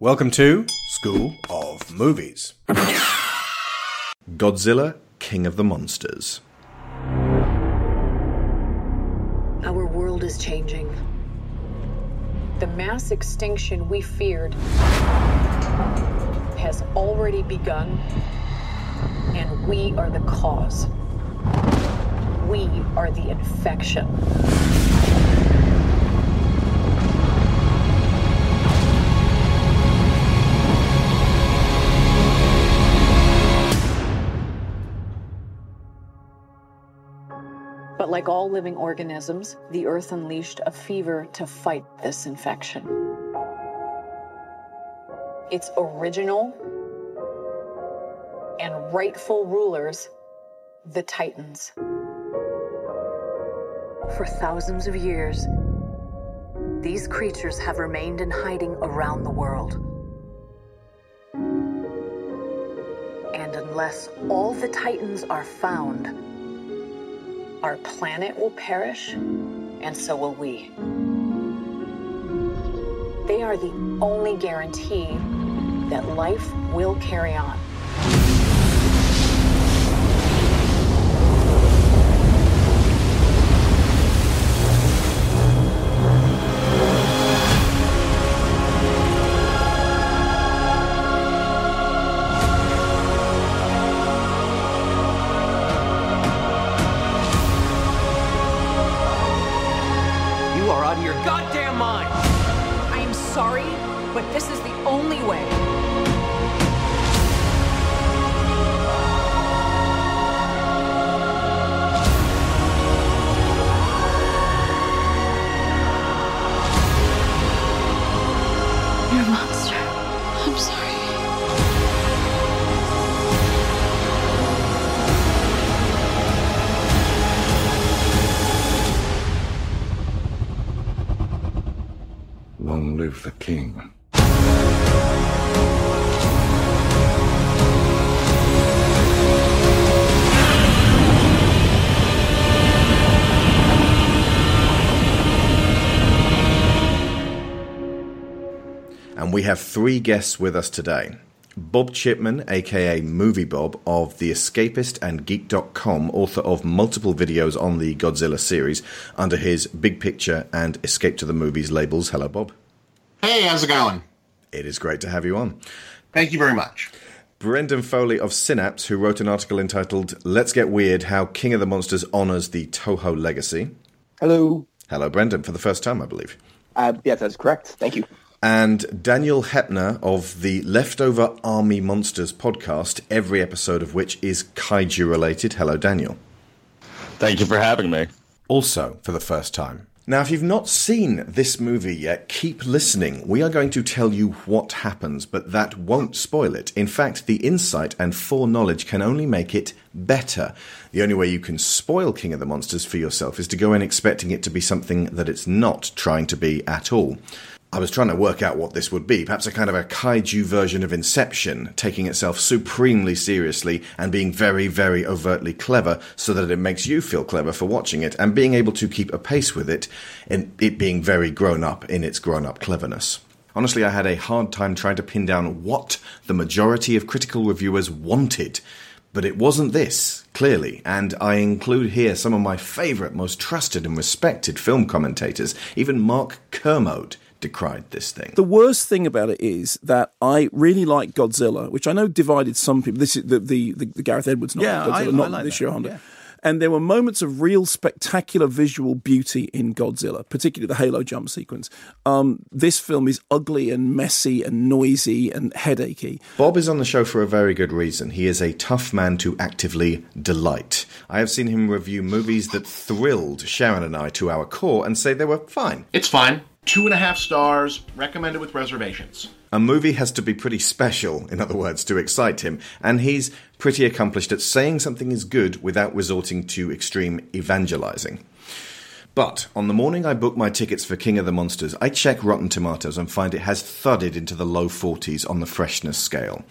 Welcome to School of Movies. Godzilla, King of the Monsters. Our world is changing. The mass extinction we feared has already begun, and we are the cause. We are the infection. But like all living organisms, the Earth unleashed a fever to fight this infection. Its original and rightful rulers, the Titans. For thousands of years, these creatures have remained in hiding around the world. And unless all the Titans are found, our planet will perish, and so will we. They are the only guarantee that life will carry on. We have three guests with us today. Bob Chipman, aka Movie Bob, of The Escapist and Geek.com, author of multiple videos on the Godzilla series under his Big Picture and Escape to the Movies labels. Hello, Bob. Hey, how's it going? It is great to have you on. Thank you very much. Brendan Foley of Cinapse, who wrote an article entitled Let's Get Weird How King of the Monsters Honors the Toho Legacy. Hello. Hello, Brendan, for the first time, I believe. Uh, yes, that's correct. Thank you. And Daniel Hoeppner of the Leftover Army Monsters podcast, every episode of which is kaiju related. Hello, Daniel. Thank you for having me. Also, for the first time. Now, if you've not seen this movie yet, keep listening. We are going to tell you what happens, but that won't spoil it. In fact, the insight and foreknowledge can only make it better. The only way you can spoil King of the Monsters for yourself is to go in expecting it to be something that it's not trying to be at all. I was trying to work out what this would be. Perhaps a kind of a kaiju version of Inception, taking itself supremely seriously and being very, very overtly clever so that it makes you feel clever for watching it and being able to keep a pace with it and it being very grown up in its grown up cleverness. Honestly, I had a hard time trying to pin down what the majority of critical reviewers wanted. But it wasn't this, clearly, and I include here some of my favourite, most trusted and respected film commentators. Even Mark Kermode decried this thing. The worst thing about it is that I really like Godzilla, which I know divided some people. This is the the, the, the Gareth Edwards novel, Yeah, Godzilla, I- I not like the that, Shiro Honda. yeah. And there were moments of real spectacular visual beauty in Godzilla, particularly the Halo jump sequence. Um, this film is ugly and messy and noisy and headachy. Bob is on the show for a very good reason. He is a tough man to actively delight. I have seen him review movies that thrilled Sharon and I to our core and say they were fine. It's fine. Two and a half stars, recommended with reservations. A movie has to be pretty special, in other words, to excite him, and he's pretty accomplished at saying something is good without resorting to extreme evangelizing. But on the morning I book my tickets for King of the Monsters, I check Rotten Tomatoes and find it has thudded into the low 40s on the freshness scale.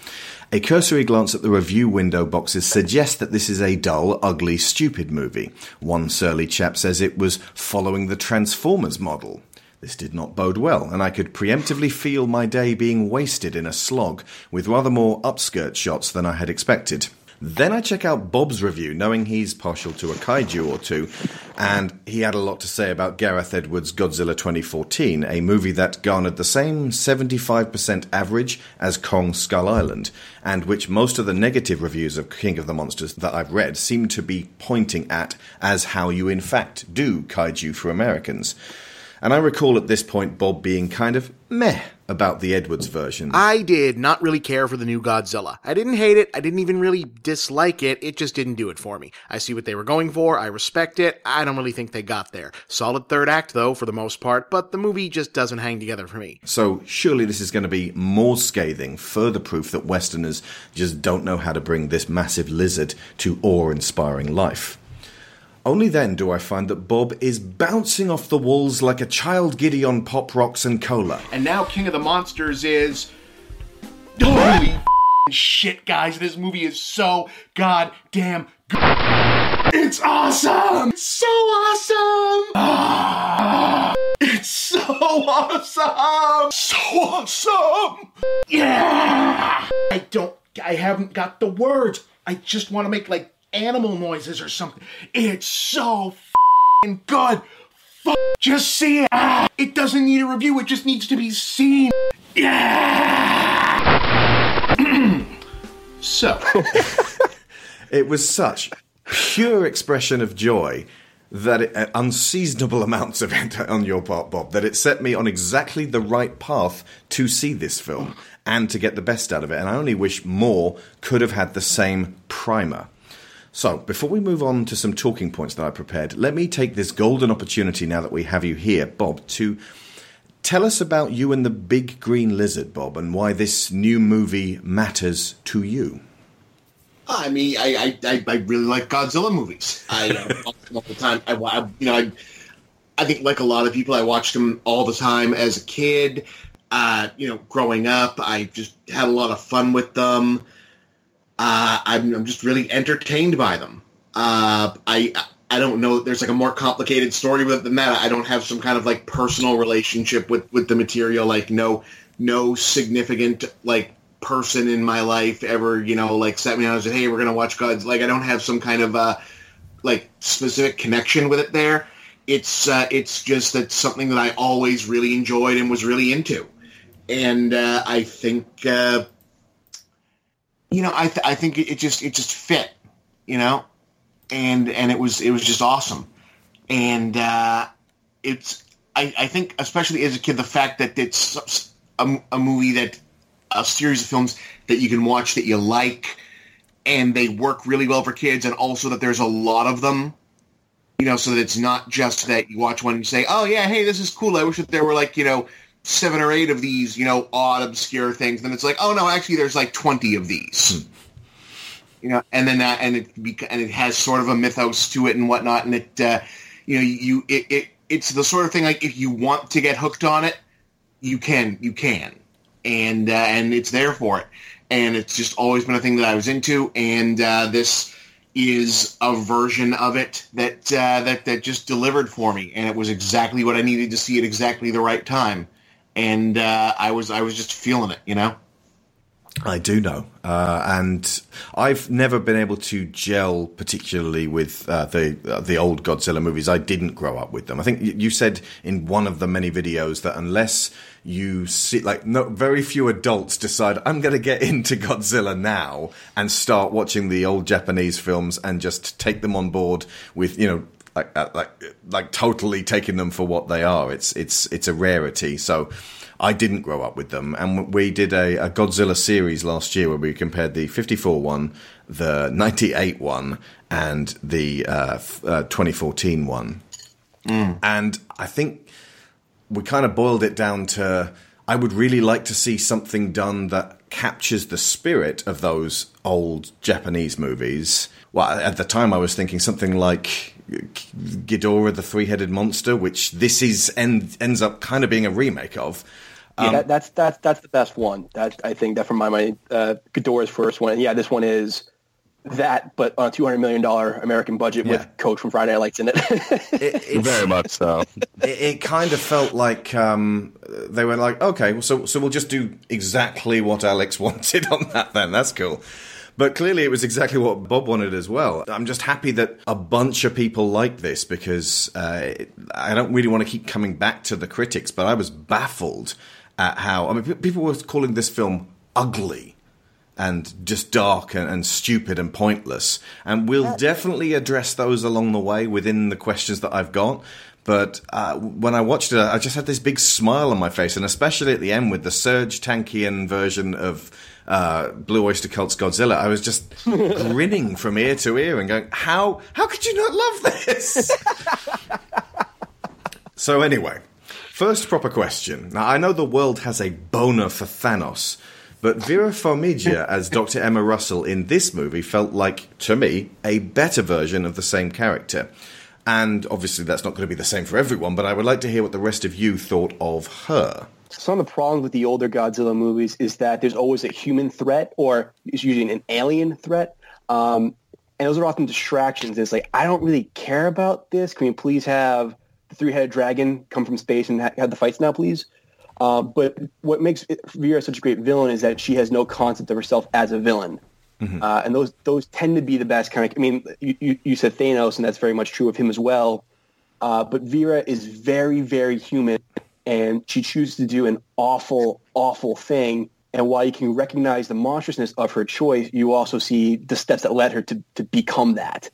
A cursory glance at the review window boxes suggests that this is a dull, ugly, stupid movie. One surly chap says it was following the Transformers model. This did not bode well, and I could preemptively feel my day being wasted in a slog with rather more upskirt shots than I had expected. Then I check out Bob's review, knowing he's partial to a kaiju or two, and he had a lot to say about Gareth Edwards' Godzilla 2014, a movie that garnered the same 75% average as Kong Skull Island, and which most of the negative reviews of King of the Monsters that I've read seem to be pointing at as how you in fact do kaiju for Americans. And I recall at this point Bob being kind of meh about the Edwards version. I did not really care for the new Godzilla. I didn't hate it. I didn't even really dislike it. It just didn't do it for me. I see what they were going for. I respect it. I don't really think they got there. Solid third act, though, for the most part, but the movie just doesn't hang together for me. So surely this is going to be more scathing, further proof that Westerners just don't know how to bring this massive lizard to awe inspiring life. Only then do I find that Bob is bouncing off the walls like a child giddy on pop rocks and cola. And now King of the Monsters is. Holy shit, guys! This movie is so goddamn good. It's awesome! So awesome! Ah, it's so awesome! So awesome! Yeah! I don't. I haven't got the words. I just want to make like animal noises or something. It's so good. F- just see it. Ah, it doesn't need a review. It just needs to be seen. Yeah. so. It was such pure expression of joy that it, uh, unseasonable amounts of it on your part, Bob, that it set me on exactly the right path to see this film and to get the best out of it. And I only wish more could have had the same primer. So, before we move on to some talking points that I prepared, let me take this golden opportunity now that we have you here, Bob, to tell us about you and the big green lizard, Bob, and why this new movie matters to you. I mean, I I, I, really like Godzilla movies. I uh, watch them all the time. I, I you know I I think like a lot of people, I watched them all the time as a kid. Uh, you know, growing up, I just had a lot of fun with them. Uh, I'm, I'm just really entertained by them. Uh, I I don't know. There's like a more complicated story with than that. I don't have some kind of like personal relationship with with the material. Like no no significant like person in my life ever you know like sat me down and said, "Hey, we're gonna watch Gods." Like I don't have some kind of uh like specific connection with it there. It's uh, it's just that something that I always really enjoyed and was really into, and uh, I think. Uh, you know, I th- I think it, just it just fit, you know, and and it was it was just awesome, and uh, it's I, I think especially as a kid the fact that it's a, a movie that a series of films that you can watch that you like, and they work really well for kids, and also that there's a lot of them. You know, so that it's not just that you watch one and say, "Oh yeah, hey, this is cool." I wish that there were like you know seven or eight of these, you know, odd, obscure things. Then it's like, oh no, actually, there's like twenty of these. Hmm. You know, and then that, and it and it has sort of a mythos to it and whatnot, and it, uh, you know, you it, it it's the sort of thing like if you want to get hooked on it, you can, you can, and uh, and it's there for it, and it's just always been a thing that I was into, and uh, this is a version of it that uh, that that just delivered for me, and it was exactly what I needed to see at exactly the right time and uh, I was I was just feeling it, you know. I do know, uh, and I've never been able to gel particularly with uh, the uh, the old Godzilla movies. I didn't grow up with them. I think you said in one of the many videos that unless you see, like, no, very few adults decide I'm going to get into Godzilla now and start watching the old Japanese films and just take them on board with you know like uh, like like totally taking them for what they are. It's it's it's a rarity. So I didn't grow up with them, and we did a, a Godzilla series last year where we compared the 54 one, the 98 one, and the uh, uh, 2014 one. Mm. And I think we kind of boiled it down to I would really like to see something done that captures the spirit of those old Japanese movies. Well, at the time I was thinking something like Ghidorah the three-headed monster, which this is end, ends up kind of being a remake of. Um, yeah, that, that's that's that's the best one. That I think that from my mind, uh, Ghidorah's first one. And yeah, this one is that, but on a two hundred million dollar American budget Yeah. with Coach from Friday Night Lights in it. Very much so. it, it kind of felt like um, they were like, okay, so so we'll just do exactly what Alex wanted on that. Then that's cool. But clearly, it was exactly what Bob wanted as well. I'm just happy that a bunch of people like this because uh, I don't really want to keep coming back to the critics, but I was baffled at how I mean, pe- people were calling this film ugly and just dark and, and stupid and pointless. And we'll definitely address those along the way within the questions that I've got. But uh, when I watched it, I just had this big smile on my face, and especially at the end with the Serj Tankian version of uh, Blue Oyster Cult's Godzilla, I was just grinning from ear to ear and going, "How how could you not love this?" so anyway, first proper question. Now I know the world has a boner for Thanos. But Vera Farmiga as Dr. Emma Russell in this movie felt like, to me, a better version of the same character. And obviously, that's not going to be the same for everyone, but I would like to hear what the rest of you thought of her. Some of the problems with the older Godzilla movies is that there's always a human threat, or it's usually an alien threat. Um, and those are often distractions. It's like, I don't really care about this. Can we please have the three-headed dragon come from space and ha- have the fights now, please? Uh, but what makes Vera such a great villain is that she has no concept of herself as a villain. Uh, and those those tend to be the best kind of. I mean, you, you, you said Thanos, and that's very much true of him as well. Uh, but Vera is very, very human, and she chooses to do an awful, awful thing. And while you can recognize the monstrousness of her choice, you also see the steps that led her to, to become that.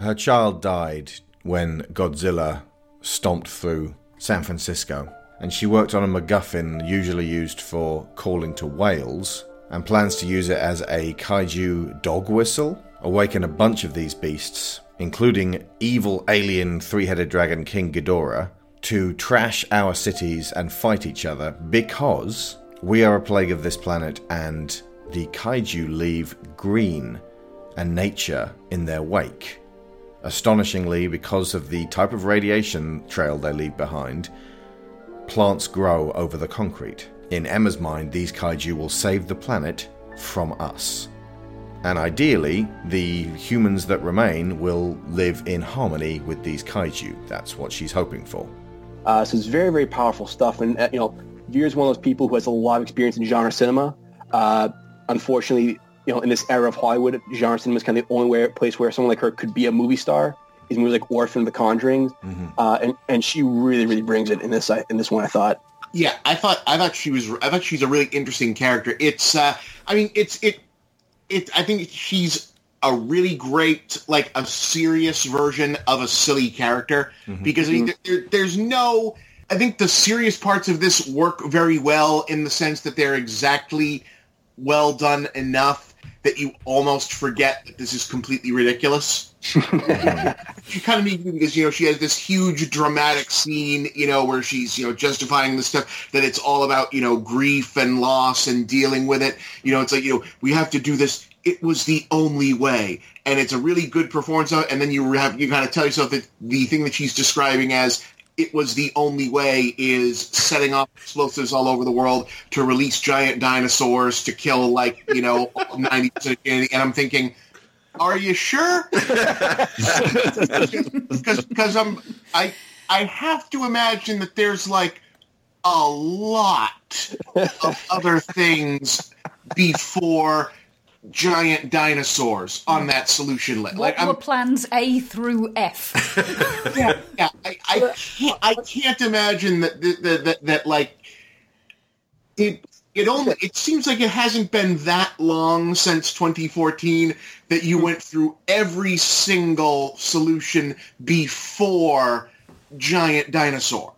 Her child died when Godzilla stomped through San Francisco, and she worked on a MacGuffin usually used for calling to whales, and plans to use it as a kaiju dog whistle, awaken a bunch of these beasts, including evil alien three headed dragon King Ghidorah, to trash our cities and fight each other because we are a plague of this planet and the kaiju leave green and nature in their wake. Astonishingly, because of the type of radiation trail they leave behind, plants grow over the concrete. In Emma's mind, these kaiju will save the planet from us. And ideally, the humans that remain will live in harmony with these kaiju. That's what she's hoping for. Uh, so it's very, very powerful stuff. And, uh, you know, Vera's one of those people who has a lot of experience in genre cinema. Uh, unfortunately, you know, in this era of Hollywood, genre cinema is kind of the only way, place where someone like her could be a movie star. Is movies like Orphan, The Conjuring, uh, and and she really, really brings it in this in this one. I thought. Yeah, I thought I thought she was I thought she's a really interesting character. It's uh I mean it's it it I think she's a really great like a serious version of a silly character. Mm-hmm. Because I mean there, there, there's no I think the serious parts of this work very well in the sense that they're exactly well done enough that you almost forget that this is completely ridiculous. she kind of needs because you know she has this huge dramatic scene you know where she's you know justifying the stuff that it's all about you know grief and loss and dealing with it. You know it's like you know we have to do this it was the only way. And it's a really good performance and then you have you kind of tell yourself that the thing that she's describing as it was the only way is setting off explosives all over the world to release giant dinosaurs to kill like you know 90% and i'm thinking are you sure? Because I'm I I have to imagine that there's like a lot of other things before giant dinosaurs on that solution list. What Like were I'm, plans A through F? yeah, yeah, I, I can't I can't imagine that that, that, that, that like it it only it seems like it hasn't been that long since 2014 that you hmm. went through every single solution before giant dinosaur.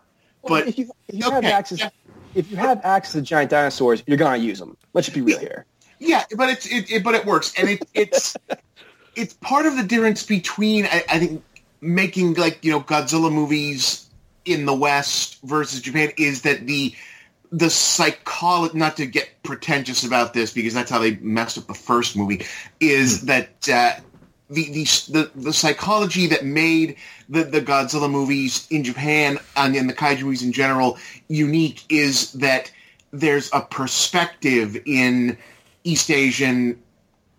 But if you, if you have access, yeah. if you have access to giant dinosaurs, you're gonna use them. Let's just be real here. Yeah, but it's it, it but it works, and it it's it's part of the difference between I, I think making like you know Godzilla movies in the West versus Japan is that the the psychology not to get pretentious about this because that's how they messed up the first movie is that uh, the, the the the psychology that made the the Godzilla movies in Japan and in the kaiju movies in general unique is that there's a perspective in East Asian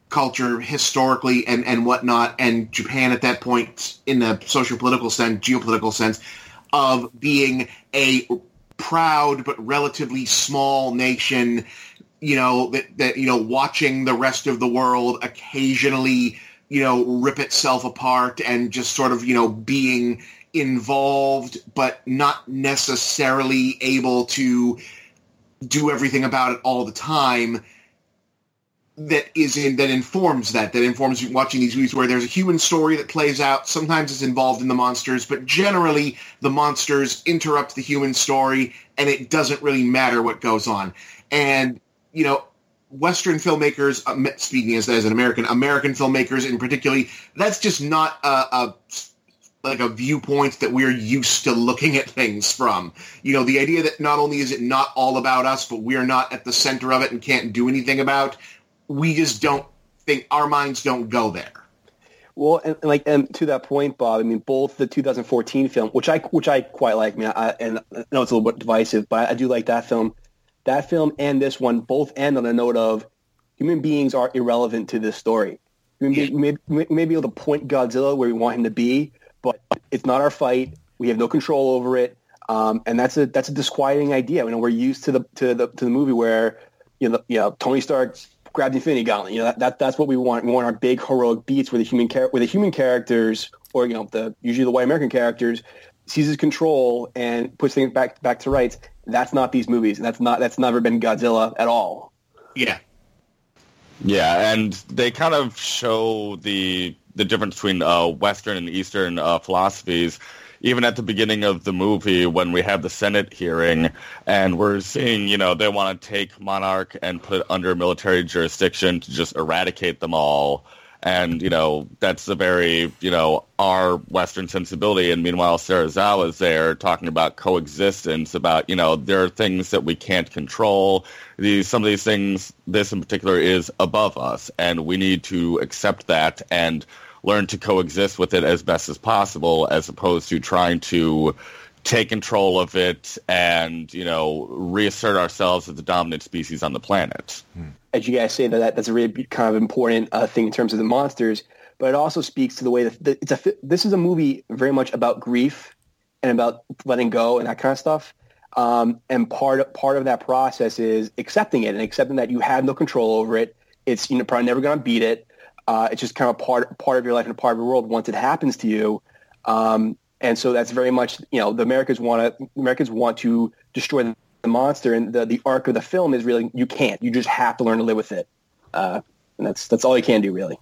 culture historically and, and whatnot, and Japan at that point in the social political sense, geopolitical sense, of being a proud but relatively small nation, you know, that, that you know, watching the rest of the world occasionally, you know, rip itself apart and just sort of, you know, being involved but not necessarily able to do everything about it all the time that is in that informs that that informs watching these movies where there's a human story that plays out sometimes it's involved in the monsters but generally the monsters interrupt the human story and it doesn't really matter what goes on and you know western filmmakers uh, speaking as, as an american american filmmakers in particularly that's just not a, a like a viewpoint that we're used to looking at things from. You know, the idea that not only is it not all about us, but we're not at the center of it and can't do anything about, we just don't think our minds don't go there. Well, and, and like and to that point, Bob. I mean, both the 2014 film, which I which I quite like. I mean, I, and I know it's a little bit divisive, but I do like that film. That film and this one both end on a note of human beings are irrelevant to this story. We may, may, may be able to point Godzilla where we want him to be, but it's not our fight. We have no control over it, um, and that's a that's a disquieting idea. You know, we're used to the to the to the movie where you know, the, you know Tony Stark grabbed the Infinity Gauntlet. You know, that, that that's what we want. We want our big heroic beats where the human char- where the human characters, or you know, the usually the white American characters, seizes control and puts things back back to rights. That's not these movies. That's not that's never been Godzilla at all. Yeah. Yeah, and they kind of show the the difference between uh, Western and Eastern uh, philosophies. Even at the beginning of the movie, when we have the Senate hearing, and we're seeing, you know, they want to take Monarch and put it under military jurisdiction to just eradicate them all. And, you know, that's a very, you know, our Western sensibility. And meanwhile, Serizawa is there talking about coexistence, about, you know, there are things that we can't control. These, some of these things, this in particular, is above us. And we need to accept that and learn to coexist with it as best as possible, as opposed to trying to take control of it and you know reassert ourselves as the dominant species on the planet. As you guys say, that that's a really kind of important uh, thing in terms of the monsters, but it also speaks to the way that it's a this is a movie very much about grief and about letting go and that kind of stuff. Um, and part of, part of that process is accepting it and accepting that you have no control over it. It's you know probably never going to beat it. Uh, it's just kind of part part of your life and a part of your world once it happens to you. Um, and so that's very much you know the Americans want to Americans want to destroy the monster, and the the arc of the film is really you can't. You just have to learn to live with it, uh, and that's that's all you can do really.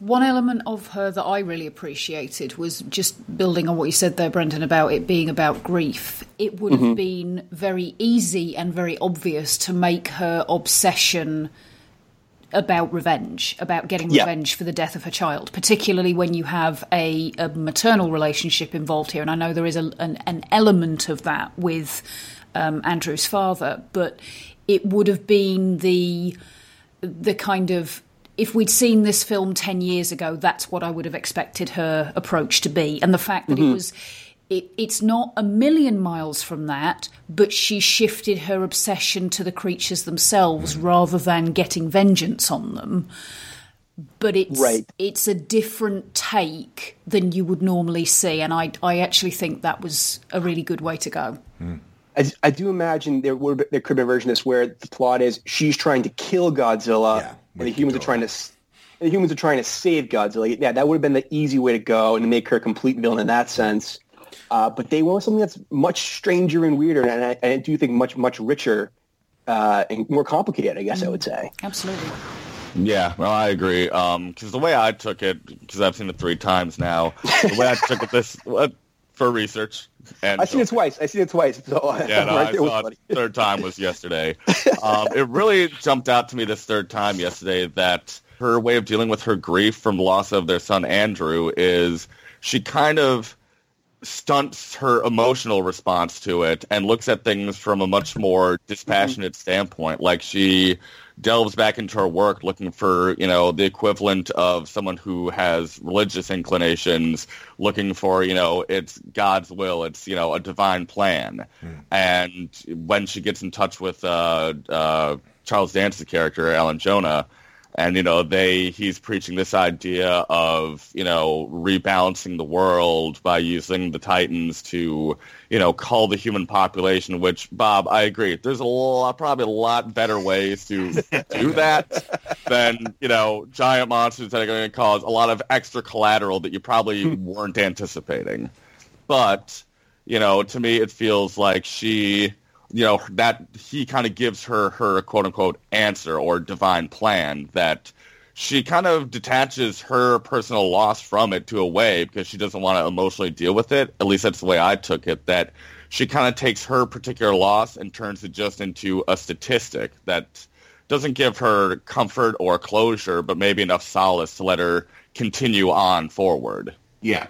One element of her that I really appreciated was just building on what you said there, Brendan, about it being about grief. It would have Mm-hmm. been very easy and very obvious to make her obsession about revenge, about getting Yeah. revenge for the death of her child, particularly when you have a, a maternal relationship involved here. And I know there is a, an, an element of that with um, Andrew's father, but it would have been the the kind of if we'd seen this film 10 years ago that's what i would have expected her approach to be and the fact that it Mhm. was it, it's not a million miles from that but she shifted her obsession to the creatures themselves rather than getting vengeance on them but it's Right. it's a different take than you would normally see and i i actually think that was a really good way to go I, I do imagine there would there could be a version of this where the plot is she's trying to kill Godzilla, and the humans are trying to and the humans are trying to save Godzilla. Yeah, that would have been the easy way to go and to make her a complete villain in that sense. Uh, but they went something that's much stranger and weirder, and I, I do think much much richer uh, and more complicated. I guess I would say. absolutely Yeah, well, I agree. Because the way I took it, because I've seen it three times now, the way I took it this uh, for research, and I've seen it twice. I've seen it twice. So yeah, no, right I there saw buddy. it third time was yesterday. Um, it really jumped out to me this third time yesterday that her way of dealing with her grief from the loss of their son Andrew is she kind of stunts her emotional response to it and looks at things from a much more dispassionate standpoint. Like she delves back into her work looking for, you know, the equivalent of someone who has religious inclinations, looking for, you know, it's God's will, it's, you know, a divine plan. And when she gets in touch with uh, uh, Charles Dance's character, Alan Jonah, and you know they he's preaching this idea of you know rebalancing the world by using the titans to you know cull the human population which bob i agree there's a lot probably a lot better ways to do that than you know giant monsters that are going to cause a lot of extra collateral that you probably hmm. weren't anticipating. But you know to me it feels like she you know that he kind of gives her her quote unquote answer or divine plan that she kind of detaches her personal loss from it to a way because she doesn't want to emotionally deal with it. At least that's the way I took it. That she kind of takes her particular loss and turns it just into a statistic that doesn't give her comfort or closure, but maybe enough solace to let her continue on forward. Yeah.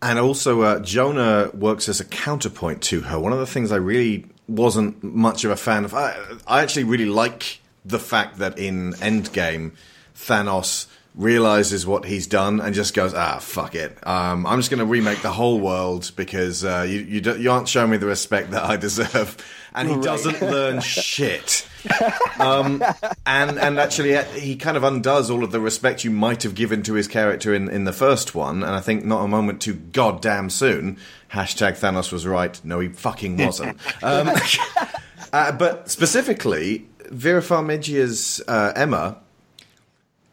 And also, uh, Jonah works as a counterpoint to her. One of the things I really wasn't much of a fan of, I, I actually really like the fact that in Endgame, Thanos realizes what he's done and just goes, ah, fuck it. Um, I'm just going to remake the whole world because uh, you, you, do, you aren't showing me the respect that I deserve. And he Right. doesn't learn shit. Um, and and actually, uh, he kind of undoes all of the respect you might have given to his character in, in the first one. And I think not a moment too goddamn soon. Hashtag Thanos was right. No, he fucking wasn't. um, uh, but specifically, Vera Farmiga's uh, Emma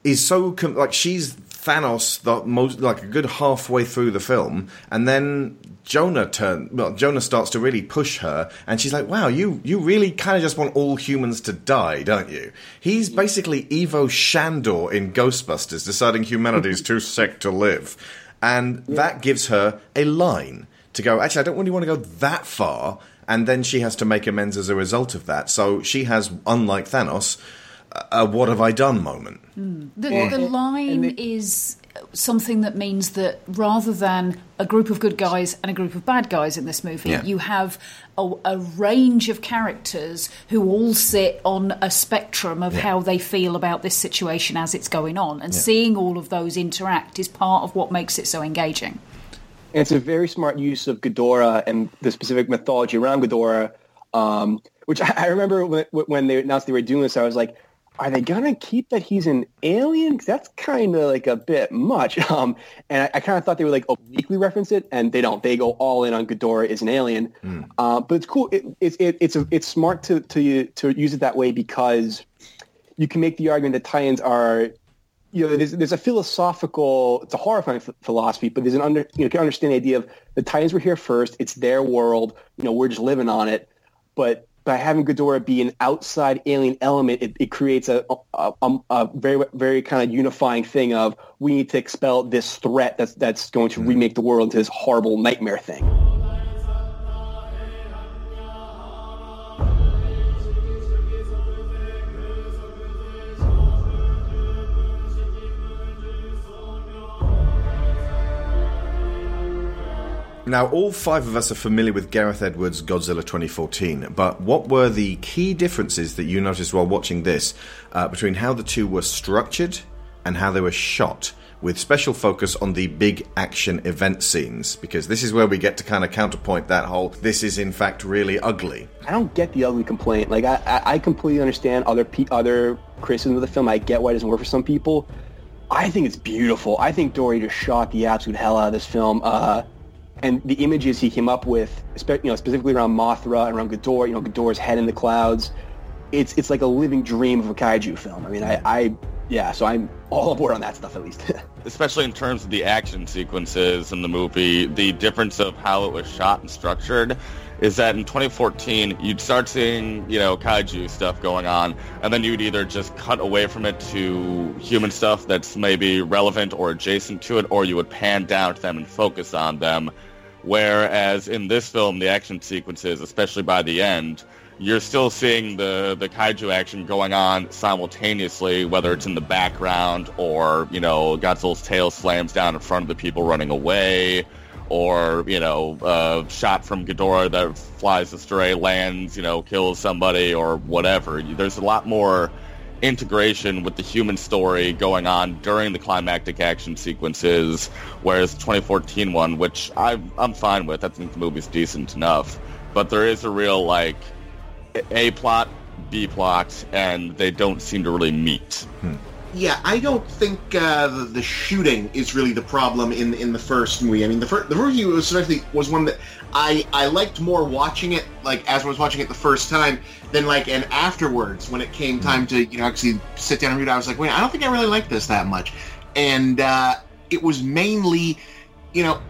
is so com- like she's Thanos the most like a good halfway through the film, and then Jonah turn well Jonah starts to really push her, and she's like, "Wow, you you really kind of just want all humans to die, don't you?" He's basically Ivo Shandor in Ghostbusters, deciding humanity is too sick to live, and that gives her a line to go. Actually, I don't really want to go that far. And then she has to make amends as a result of that. So she has, unlike Thanos, a a "What have I done?" moment. The, Yeah. the line is something that means that rather than a group of good guys and a group of bad guys in this movie, Yeah. you have a, a range of characters who all sit on a spectrum of Yeah. how they feel about this situation as it's going on. And Yeah. seeing all of those interact is part of what makes it so engaging. And it's a very smart use of Ghidorah and the specific mythology around Ghidorah, um, which I, I remember when, when they announced they were doing this, I was like, are they going to keep that he's an alien? that's kind of like a bit much. Um, and I, I kind of thought they would like obliquely reference it, and they don't. They go all in on Ghidorah is an alien. Uh, but it's cool. It, it's it, it's a, it's smart to, to to use it that way because you can make the argument that Titans are you know, there's, there's a philosophical, it's a horrifying ph- philosophy, but there's an under, you know, can understand the idea of the Titans were here first. It's their world. You know, we're just living on it. But by having Ghidorah be an outside alien element, it, it creates a, a, a, a very, very kind of unifying thing of we need to expel this threat that's, that's going to mm-hmm. remake the world into this horrible nightmare thing. Now, all five of us are familiar with Gareth Edwards' Godzilla 2014, but what were the key differences that you noticed while watching this uh, between how the two were structured and how they were shot, with special focus on the big action event scenes? Because this is where we get to kind of counterpoint that whole this is in fact really ugly. I don't get the ugly complaint. Like I, I, completely understand other pe- other criticisms of the film. I get why it doesn't work for some people. I think it's beautiful. I think Dougherty just shot the absolute hell out of this film. Uh, and the images he came up with, you know, specifically around Mothra and around Ghidorah, you know, Ghidorah's head in the clouds. It's it's like a living dream of a kaiju film. I mean, I, I yeah. So I'm all aboard on that stuff at least. especially in terms of the action sequences in the movie, the difference of how it was shot and structured is that in 2014 you'd start seeing, you know, kaiju stuff going on, and then you'd either just cut away from it to human stuff that's maybe relevant or adjacent to it, or you would pan down to them and focus on them. Whereas in this film, the action sequences, especially by the end, you're still seeing the, the kaiju action going on simultaneously, whether it's in the background or, you know, Godzilla's tail slams down in front of the people running away, or, you know, a shot from Ghidorah that flies astray, lands, you know, kills somebody or whatever. There's a lot more integration with the human story going on during the climactic action sequences, whereas 2014 one, which I, I'm fine with, I think the movie's decent enough, but there is a real, like, a plot B plot, and they don't seem to really meet. Hmm. Yeah, I don't think uh, the, the shooting is really the problem in in the first movie. I mean, the first the movie was especially was one that I I liked more watching it like as I was watching it the first time than like and afterwards when it came time to you know actually sit down and read. it, I was like, wait, I don't think I really like this that much, and uh, it was mainly, you know.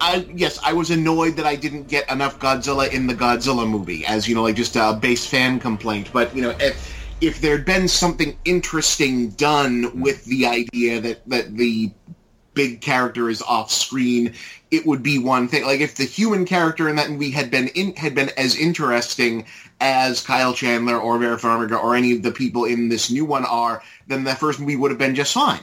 I yes, I was annoyed that I didn't get enough Godzilla in the Godzilla movie, as you know, like just a base fan complaint. But you know, if, if there'd been something interesting done with the idea that that the big character is off screen, it would be one thing. Like if the human character in that movie had been in, had been as interesting as Kyle Chandler or Vera Farmiga or any of the people in this new one are, then the first movie would have been just fine.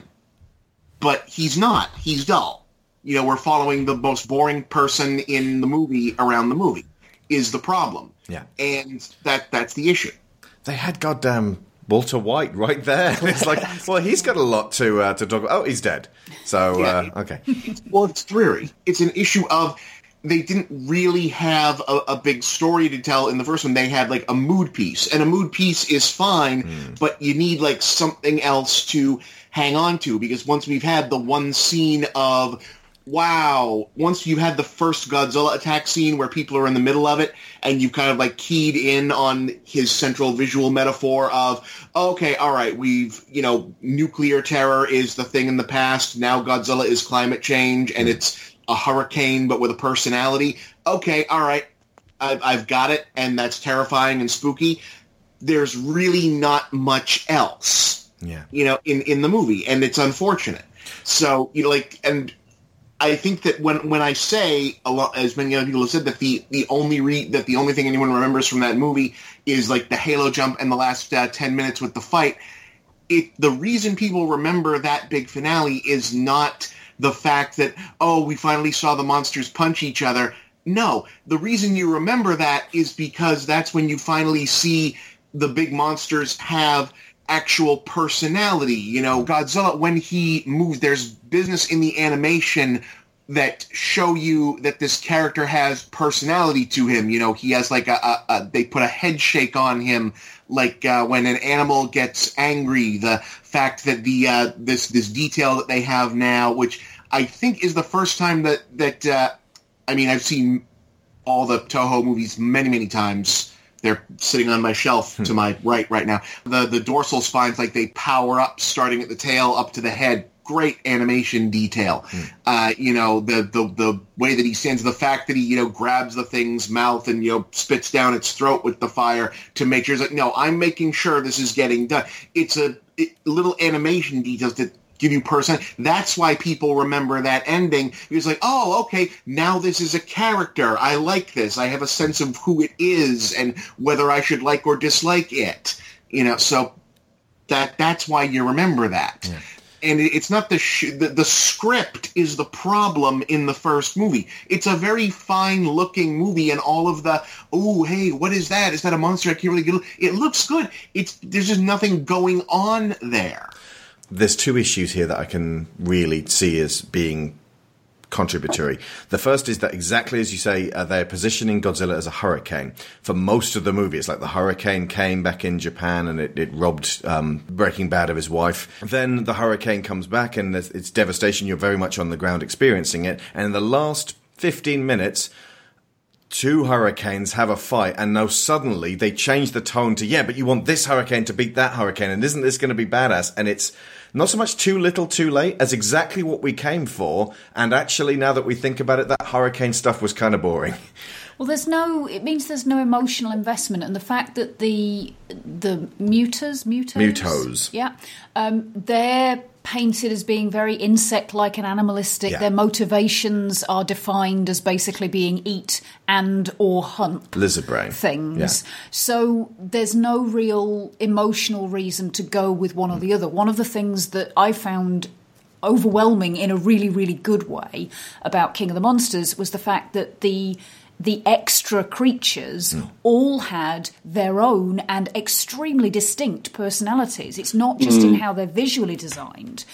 But he's not. He's dull. You know, we're following the most boring person in the movie around the movie is the problem. Yeah. And that that's the issue. They had goddamn Walter White right there. It's like, well, he's got a lot to uh, to talk about. Oh, he's dead. So uh, okay. Well, it's dreary. It's an issue of they didn't really have a, a big story to tell in the first one. They had like a mood piece, and a mood piece is fine, but you need like something else to hang on to because once we've had the one scene of wow, once you had the first Godzilla attack scene where people are in the middle of it and you've kind of like keyed in on his central visual metaphor of, okay, all right, we've, you know, nuclear terror is the thing in the past. Now Godzilla is climate change and it's a hurricane, but with a personality. Okay, all right. I've, I've got it. And that's terrifying and spooky. There's really not much else Yeah. you know, in, in the movie, and it's unfortunate. So, you know, like, and I think that when when I say a lot, as many other people have said, that the the only re, that the only thing anyone remembers from that movie is like the Halo jump and the last uh, ten minutes with the fight. It the reason people remember that big finale is not the fact that oh we finally saw the monsters punch each other. No, the reason you remember that is because that's when you finally see the big monsters have actual personality. You know, Godzilla, when he moves, there's business in the animation that show you that this character has personality to him. You know, he has like a, a, a they put a head shake on him, like uh, when an animal gets angry. The fact that the uh, this this detail that they have now, which I think is the first time that that uh, I mean I've seen all the Toho movies many many times. They're sitting on my shelf to my right right now. The the dorsal spines like they power up starting at the tail up to the head. Great animation detail. Uh, you know the, the the way that he stands, the fact that he you know grabs the thing's mouth and you know spits down its throat with the fire to make sure. It's like no, I'm making sure this is getting done. It's a it, little animation details that give you person. That's why people remember that ending. It's like, oh, okay, now this is a character. I like this. I have a sense of who it is and whether I should like or dislike it. You know, so that that's why you remember that. And it's not the, sh- the the script is the problem in the first movie. It's a very fine looking movie, and all of the oh hey what is that? Is that a monster? I can't really get. It looks good. It's there's just nothing going on there. There's two issues here that I can really see as being contributory. The first is that exactly as you say, uh, they're positioning Godzilla as a hurricane for most of the movie. It's like the hurricane came back in Japan and it, it robbed um, Breaking Bad of his wife. Then the hurricane comes back and it's devastation. You're very much on the ground experiencing it. And in the last 15 minutes, two hurricanes have a fight and now suddenly they change the tone to yeah but you want this hurricane to beat that hurricane and isn't this going to be badass and it's not so much too little too late as exactly what we came for and actually now that we think about it that hurricane stuff was kind of boring Well, there's no. It means there's no emotional investment, and the fact that the the mutas, mutos, Mutos. yeah, um, they're painted as being very insect-like and animalistic. Yeah. Their motivations are defined as basically being eat and or hunt lizard brain things. Yeah. So there's no real emotional reason to go with one or the mm. other. One of the things that I found overwhelming in a really, really good way about King of the Monsters was the fact that the the extra creatures all had their own and extremely distinct personalities. It's not just in Mm. how they're visually designed,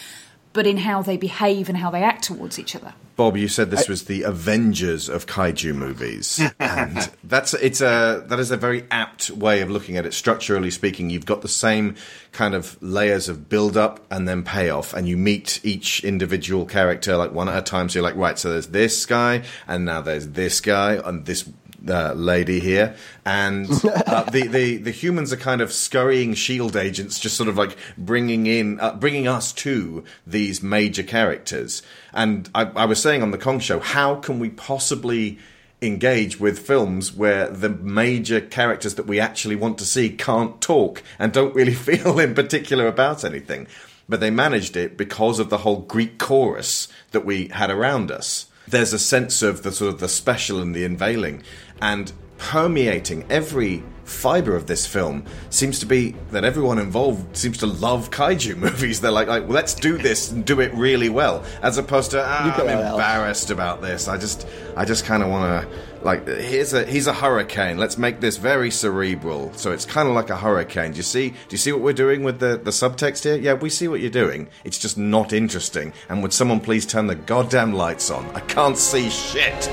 but in how they behave and how they act towards each other. Bob, you said this was the Avengers of kaiju movies, and that's it's a that is a very apt way of looking at it. Structurally speaking, you've got the same kind of layers of build up and then payoff, and you meet each individual character like one at a time. So you're like, right, so there's this guy, and now there's this guy, and this uh, lady here, and uh, the, the the humans are kind of scurrying shield agents, just sort of like bringing in, uh, bringing us to these major characters. And I, I was saying on the Kong show, how can we possibly engage with films where the major characters that we actually want to see can't talk and don't really feel in particular about anything? But they managed it because of the whole Greek chorus that we had around us there's a sense of the sort of the special and the unveiling and permeating every fiber of this film seems to be that everyone involved seems to love kaiju movies. They're like, like well, let's do this and do it really well, as opposed to ah, I'm embarrassed about this. I just, I just kind of want to like here's a he's a hurricane. Let's make this very cerebral. So it's kind of like a hurricane. Do you see? Do you see what we're doing with the the subtext here? Yeah, we see what you're doing. It's just not interesting. And would someone please turn the goddamn lights on? I can't see shit.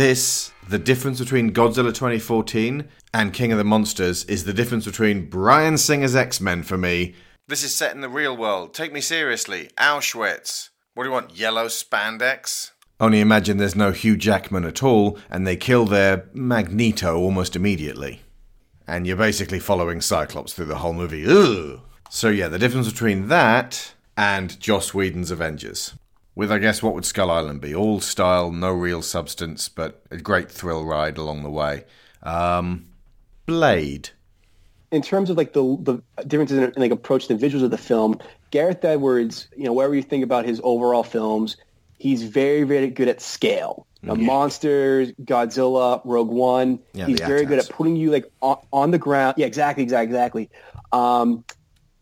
This, the difference between Godzilla 2014 and King of the Monsters, is the difference between Bryan Singer's X Men for me. This is set in the real world. Take me seriously. Auschwitz. What do you want? Yellow spandex? Only imagine there's no Hugh Jackman at all, and they kill their Magneto almost immediately. And you're basically following Cyclops through the whole movie. Ugh. So yeah, the difference between that and Joss Whedon's Avengers with I guess what would Skull Island be? All style, no real substance, but a great thrill ride along the way. Um, Blade. In terms of like the the differences in, in like approach to the visuals of the film, Gareth Edwards, you know, whatever you think about his overall films, he's very very good at scale. yeah. Monsters, Godzilla, Rogue One. Yeah, he's very good at putting you like on, on, the ground. Yeah, exactly, exactly, exactly. Um,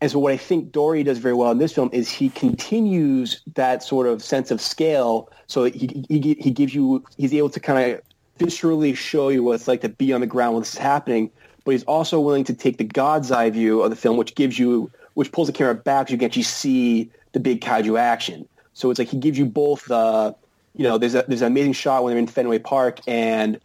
and so what I think Dougherty does very well in this film is he continues that sort of sense of scale. So he, he, he gives you, he's able to kind of viscerally show you what it's like to be on the ground when this is happening. But he's also willing to take the God's eye view of the film, which gives you, which pulls the camera back so you can actually see the big kaiju action. So it's like he gives you both the, you know, there's a, there's an amazing shot when they're in Fenway Park and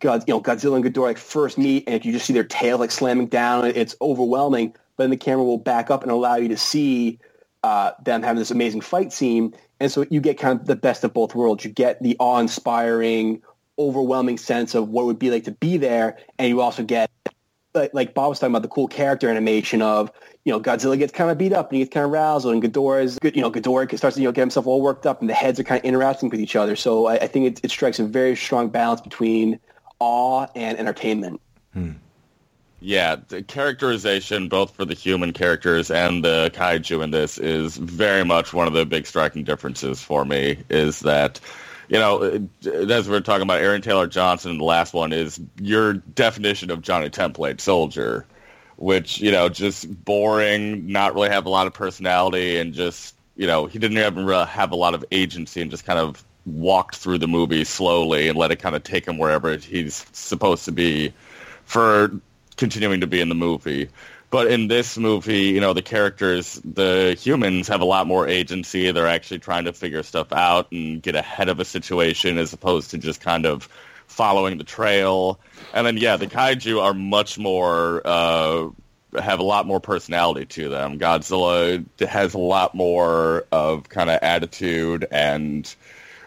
God, you know, Godzilla and Ghidorah like first meet and you just see their tail like slamming down. It's overwhelming but then the camera will back up and allow you to see uh, them having this amazing fight scene. And so you get kind of the best of both worlds. You get the awe-inspiring, overwhelming sense of what it would be like to be there, and you also get, like, like Bob was talking about, the cool character animation of, you know, Godzilla gets kind of beat up and he gets kind of razzled, and Ghidorah's, you know, Ghidorah starts to you know get himself all worked up, and the heads are kind of interacting with each other. So I, I think it, it strikes a very strong balance between awe and entertainment. Hmm. Yeah, the characterization, both for the human characters and the kaiju in this, is very much one of the big striking differences for me. Is that, you know, as we are talking about Aaron Taylor Johnson, in the last one is your definition of Johnny Template soldier, which you know, just boring, not really have a lot of personality, and just you know, he didn't even really have a lot of agency, and just kind of walked through the movie slowly and let it kind of take him wherever he's supposed to be for continuing to be in the movie. But in this movie, you know, the characters, the humans have a lot more agency. They're actually trying to figure stuff out and get ahead of a situation as opposed to just kind of following the trail. And then, yeah, the kaiju are much more, uh, have a lot more personality to them. Godzilla has a lot more of kind of attitude and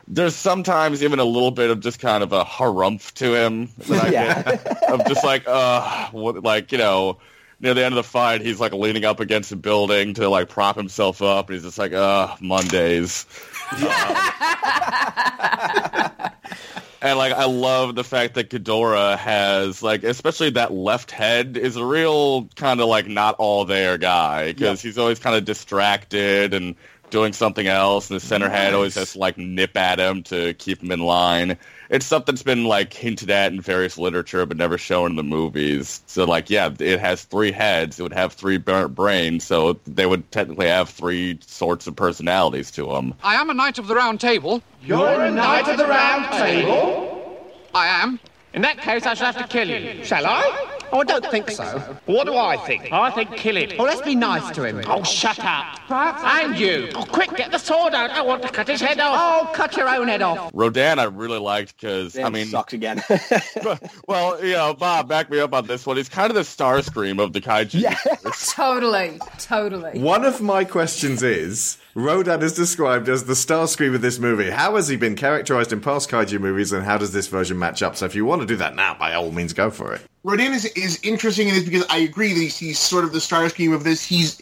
there's sometimes even a little bit of just kind of a harumph to him that I yeah. get of just like uh what like you know near the end of the fight he's like leaning up against a building to like prop himself up and he's just like uh Mondays and like I love the fact that Ghidorah has like especially that left head is a real kind of like not all there guy because yep. he's always kind of distracted and doing something else, and the center head always has to like nip at him to keep him in line. It's stuff that's been like hinted at in various literature, but never shown in the movies. So like, yeah, it has three heads. It would have three brains, so they would technically have three sorts of personalities to them. I am a knight of the round table. You're a knight of the round table? I am. In that case, I shall have to kill you. Shall I? Oh, I don't think so. What do I think? I think kill him. Oh, let's be nice to him. Oh, shut up. And you. Oh, quick, get the sword out. I want to cut his head off. Oh, cut your own head off. Rodan, I really liked because I mean, sucks again. well, you know, Bob, back me up on this one. He's kind of the Starscream of the kaiju. Yeah. totally, totally. One of my questions is Rodan is described as the Starscream of this movie. How has he been characterized in past kaiju movies, and how does this version match up? So, if you want to do that now, by all means, go for it. Rodan is is interesting in this because I agree that he's, he's sort of the star Starscream of this. He's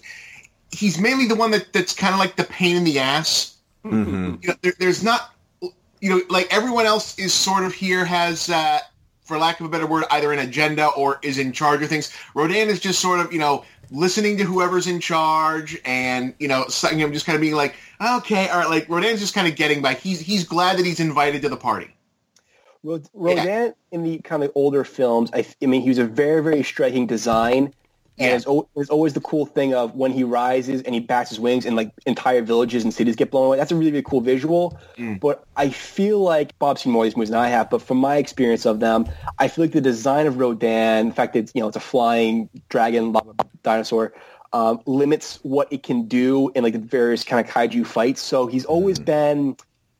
he's mainly the one that, that's kind of like the pain in the ass. Mm-hmm. You know, there, there's not, you know, like everyone else is sort of here has, uh, for lack of a better word, either an agenda or is in charge of things. Rodan is just sort of, you know, listening to whoever's in charge and, you know, just kind of being like, okay, all right, like Rodan's just kind of getting by. He's, he's glad that he's invited to the party. Rodan yeah. in the kind of older films, I, I, mean, he was a very, very striking design. And it's, always the cool thing of when he rises and he bats his wings and like entire villages and cities get blown away. That's a really, really cool visual. Mm. But I feel like Bob's seen more of these movies than I have. But from my experience of them, I feel like the design of Rodan, in fact, it's you know it's a flying dragon dinosaur, um, limits what it can do in like the various kind of kaiju fights. So he's always mm. been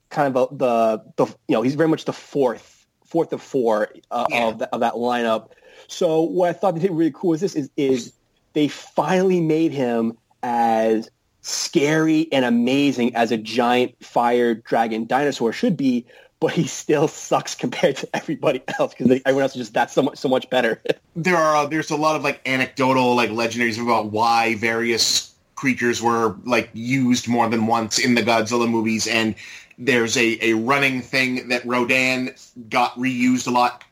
kind of a, the the you know he's very much the fourth fourth of four uh, yeah. of, the, of that lineup. So what I thought they did really cool is this is is they finally made him as scary and amazing as a giant fire dragon dinosaur should be, but he still sucks compared to everybody else because everyone else is just that so much so much better. there are uh, there's a lot of like anecdotal like legendaries about why various creatures were like used more than once in the Godzilla movies and there's a, a running thing that Rodan got reused a lot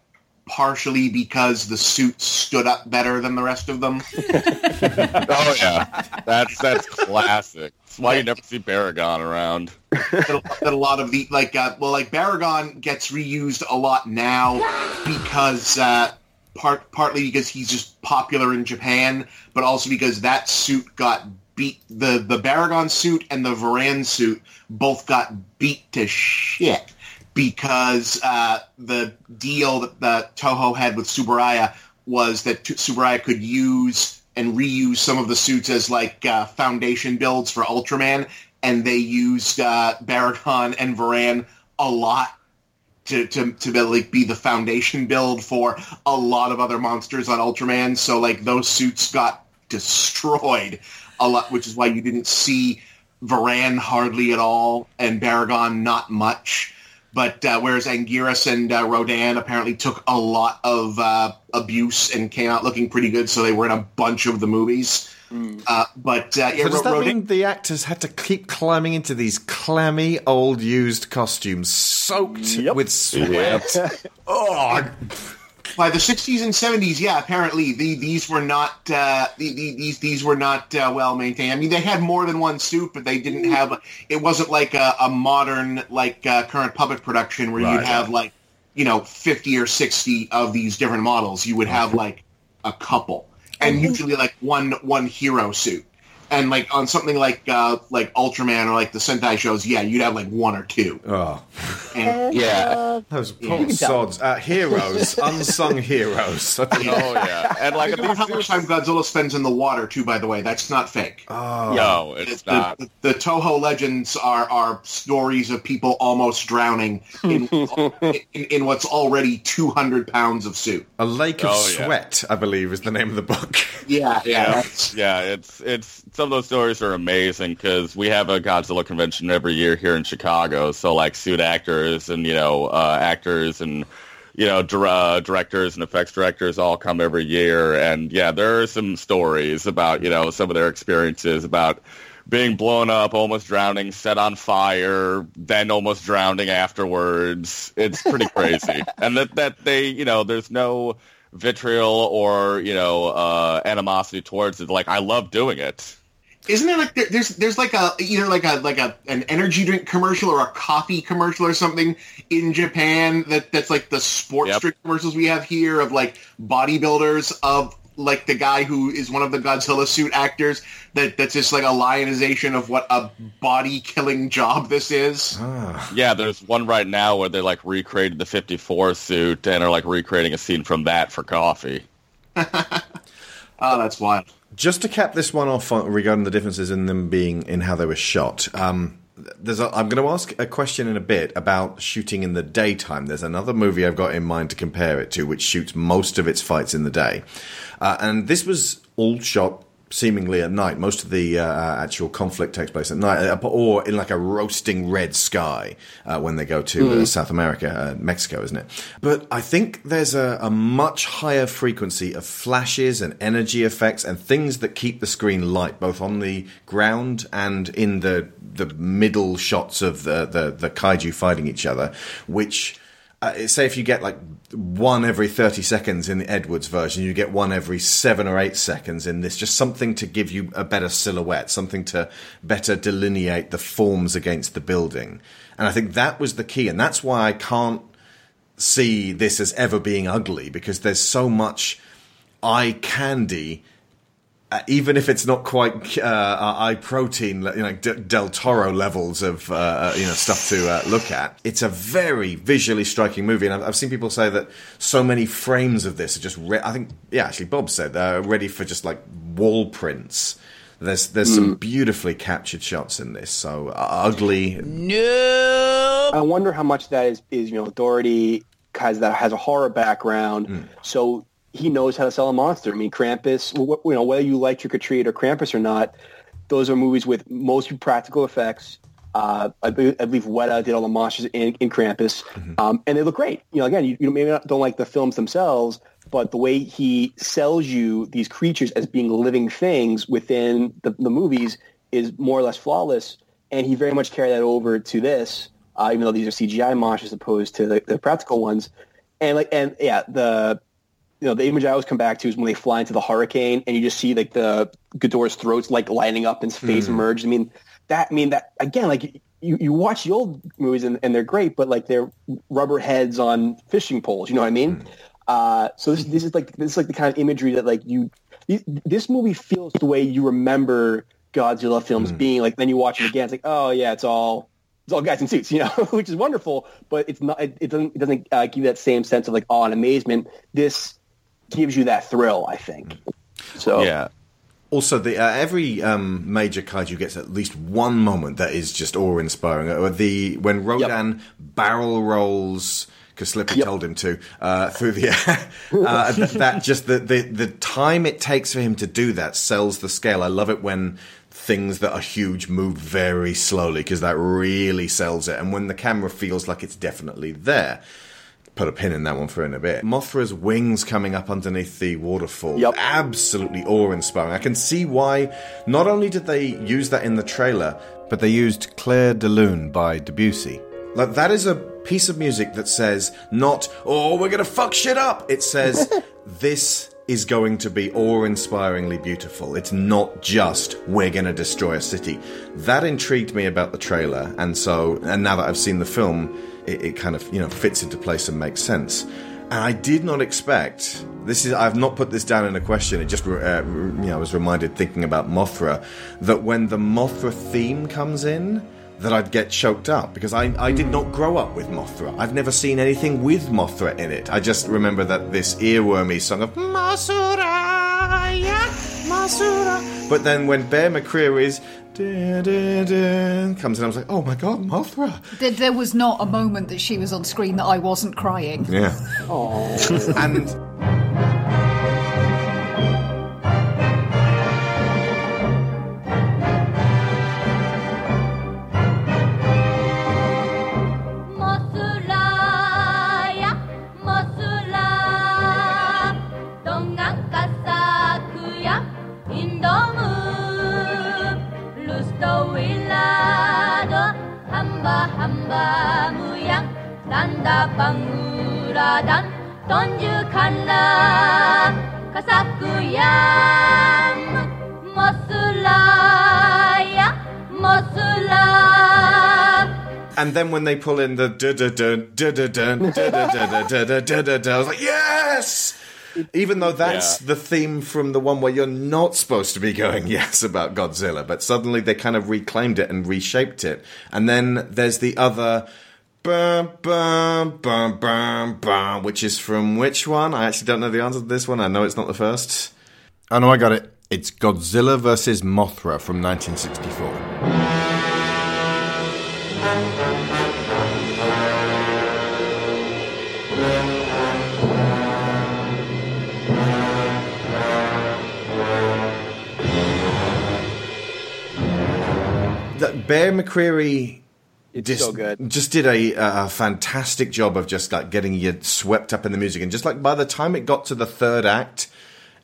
partially because the suit stood up better than the rest of them. oh yeah, that's that's classic. That's why you never see Baragon around. that, a, lot of the like, uh, well, like Baragon gets reused a lot now because uh, part partly because he's just popular in Japan, but also because that suit got beat the the Baragon suit and the Varan suit both got beat to shit because uh, the deal that, that Toho had with Tsuburaya was that Tsuburaya could use and reuse some of the suits as like uh, foundation builds for Ultraman, and they used uh, Baragon and Varan a lot to, to, to be, like, be the foundation build for a lot of other monsters on Ultraman. So like those suits got destroyed a lot, which is why you didn't see Varan hardly at all and Baragon not much. But uh, whereas Anguirus and uh, Rodan apparently took a lot of uh, abuse and came out looking pretty good, so they were in a bunch of the movies. Mm. but uh, yeah, so does that Rodan- mean the actors had to keep climbing into these clammy, old, used costumes, soaked yep. with sweat? Yep. oh, by the 60s and 70s, yeah, apparently the, these were not uh, the, the, these these were not uh, well maintained. I mean, they had more than one suit, but they didn't have. It wasn't like a, a modern like uh, current public production where right, you'd have like you know 50 or 60 of these different models. You would have like a couple, and usually like one one hero suit and like on something like uh, like Ultraman or like the Sentai shows, yeah, you'd have like one or two. Oh, and, yeah, those poor sods, uh, heroes, unsung heroes. oh yeah, and like how much time Godzilla spends in the water too. By the way, that's not fake. Oh. No, it's the, not. The, the, Toho legends are are stories of people almost drowning in in, in, what's already two hundred pounds of soup. A lake of Oh, sweat, I believe, is the name of the book. Yeah, yeah, yeah. It's it's some of those stories are amazing because we have a Godzilla convention every year here in Chicago. So like suit actors and you know uh, actors and you know dir- uh, directors and effects directors all come every year. And yeah, there are some stories about you know some of their experiences about being blown up, almost drowning, set on fire, then almost drowning afterwards. It's pretty crazy. and that that they you know there's no vitriol or you know uh, animosity towards it. Like I love doing it. Isn't there like there, there's there's like a either like a like a an energy drink commercial or a coffee commercial or something in Japan that that's like the sports Yep. drink commercials we have here of like bodybuilders of like the guy who is one of the Godzilla suit actors that that's just like a lionization of what a body killing job this is. Ah. Yeah, there's one right now where they like recreated the 54 suit and are like recreating a scene from that for coffee. Oh, that's wild. Just to cap this one off regarding the differences in them being in how they were shot. Um, there's a, I'm going to ask a question in a bit about shooting in the daytime. There's another movie I've got in mind to compare it to, which shoots most of its fights in the day, uh, and this was all shot seemingly at night. Most of the uh, actual conflict takes place at night, uh, or in like a roasting red sky uh, when they go to uh, Mm. South America, uh, Mexico, isn't it? But I think there's a, a much higher frequency of flashes and energy effects and things that keep the screen light, both on the ground and in the the middle shots of the the, the kaiju fighting each other, which. Uh, say if you get like one every 30 seconds in the Edwards version, you get one every seven or eight seconds in this, just something to give you a better silhouette, something to better delineate the forms against the building. And I think that was the key. And that's why I can't see this as ever being ugly because there's so much eye candy. Uh, even if it's not quite uh, eye protein, you know, D- Del Toro levels of uh, you know stuff to uh, look at, it's a very visually striking movie, and I've, I've seen people say that so many frames of this are just. Re- I think, yeah, actually, Bob said they're ready for just like wall prints. There's there's some beautifully captured shots in this. So uh, ugly, No. I wonder how much that is is you know Dougherty has that has a horror background, so he knows how to sell a monster. I mean, Krampus. You know, whether you like Trick or Treat or Krampus or not, those are movies with mostly practical effects. Uh, I, believe, I believe Weta did all the monsters in, in Krampus, um, and they look great. You know, again, you, you maybe not, don't like the films themselves, but the way he sells you these creatures as being living things within the, the movies is more or less flawless. And he very much carried that over to this, uh, even though these are CGI monsters as opposed to the, the practical ones. And like, and yeah, the you know the image I always come back to is when they fly into the hurricane and you just see like the Ghidorah's throats like lighting up and his face emerge. I mean, that I mean that again, like you, you watch the old movies and, and they're great, but like they're rubber heads on fishing poles. You know what I mean? Uh, so this this is like this is like the kind of imagery that like you this- movie feels the way you remember Godzilla films being. Like then you watch it again, it's like oh yeah, it's all it's all guys in suits, you know, which is wonderful, but it's not. It, it doesn't it doesn't uh, give you that same sense of like awe and amazement. This gives you that thrill, I think. So yeah. Also, the uh, every um, major kaiju gets at least one moment that is just awe-inspiring. Uh, the when Rodan barrel rolls because Slippy told him to uh, through the air. uh, th- that just the, the the time it takes for him to do that sells the scale. I love it when things that are huge move very slowly because that really sells it. And when the camera feels like it's definitely there. Put a pin in that one for in a bit. Mothra's wings coming up underneath the waterfall. Absolutely awe inspiring. I can see why not only did they use that in the trailer, but they used Clair de Lune by Debussy. Like that is a piece of music that says not, oh, we're gonna fuck shit up. It says this is going to be awe-inspiringly beautiful. It's not just we're going to destroy a city. That intrigued me about the trailer, and so and now that I've seen the film, it, it kind of you know fits into place and makes sense. And I did not expect this is I've not put this down in a question. It just uh, you know I was reminded thinking about Mothra that when the Mothra theme comes in that I'd get choked up because I, I did not grow up with Mothra. I've never seen anything with Mothra in it. I just remember that this earwormy song of Masura, yeah, Masura. But then when Bear McCreary's dun, dun, dun, comes in, I was like, oh my god, Mothra. There, there was not a moment that she was on screen that I wasn't crying. Yeah. and Mosulaya, And then when they pull in the da da da da da da da da da da da, I was like, yes. Even though that's yeah. the theme from the one where you're not supposed to be going yes about Godzilla, but suddenly they kind of reclaimed it and reshaped it. And then there's the other bum bum bum bum bum, which is from which one? I actually don't know the answer to this one. I know it's not the first. Oh no, I got it. It's Godzilla versus Mothra from 1964. that Bear McCreary just, so good. just did a, a fantastic job of just like getting you swept up in the music, and just like by the time it got to the third act,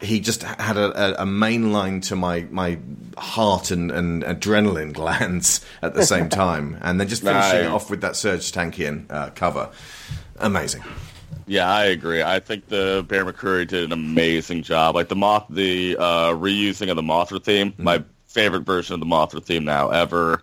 he just had a, a, a main line to my my heart and, and adrenaline glands at the same time, and then just finishing it off with that Serj Tankian uh, cover, amazing. Yeah, I agree. I think the Bear McCreary did an amazing job. Like the moth, the uh, reusing of the Mothra theme, Mm-hmm. my favorite version of the Mothra theme now ever.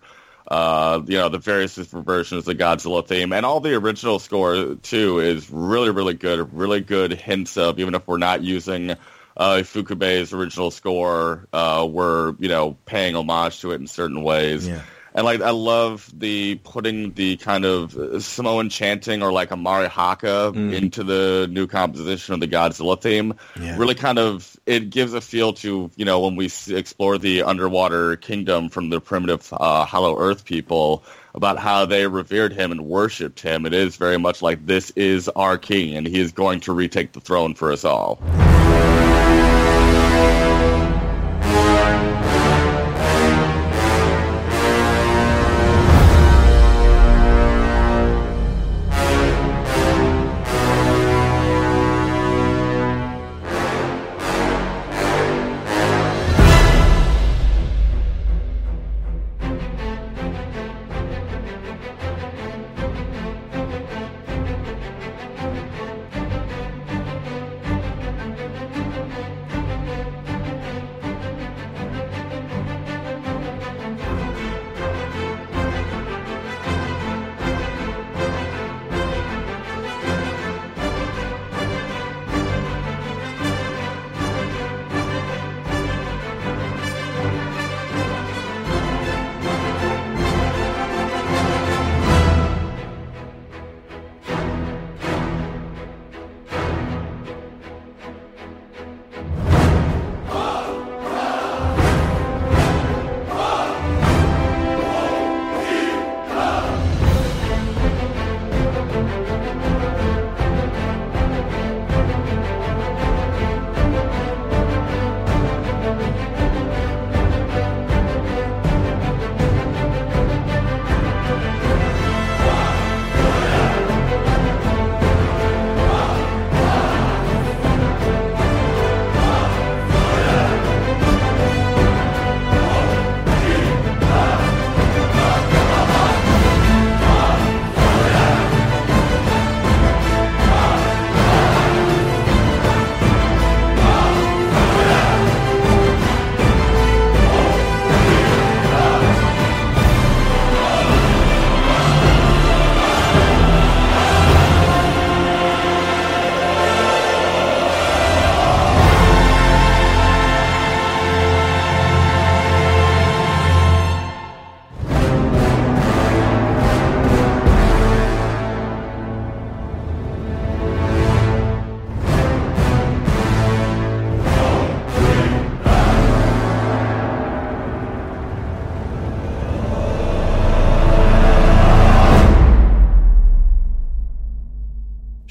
Uh, you know, the various versions of the Godzilla theme, and all the original score too is really, really good. Really good hints of even if we're not using uh, Fukube's original score, uh, we're you know paying homage to it in certain ways. Yeah. And like I love the putting the kind of uh, Samoan chanting or like a Haka into the new composition of the Godzilla theme. Yeah. Really kind of it gives a feel to you know when we explore the underwater kingdom from the primitive uh, Hollow Earth people about how they revered him and worshipped him. It is very much like this is our king and he is going to retake the throne for us all.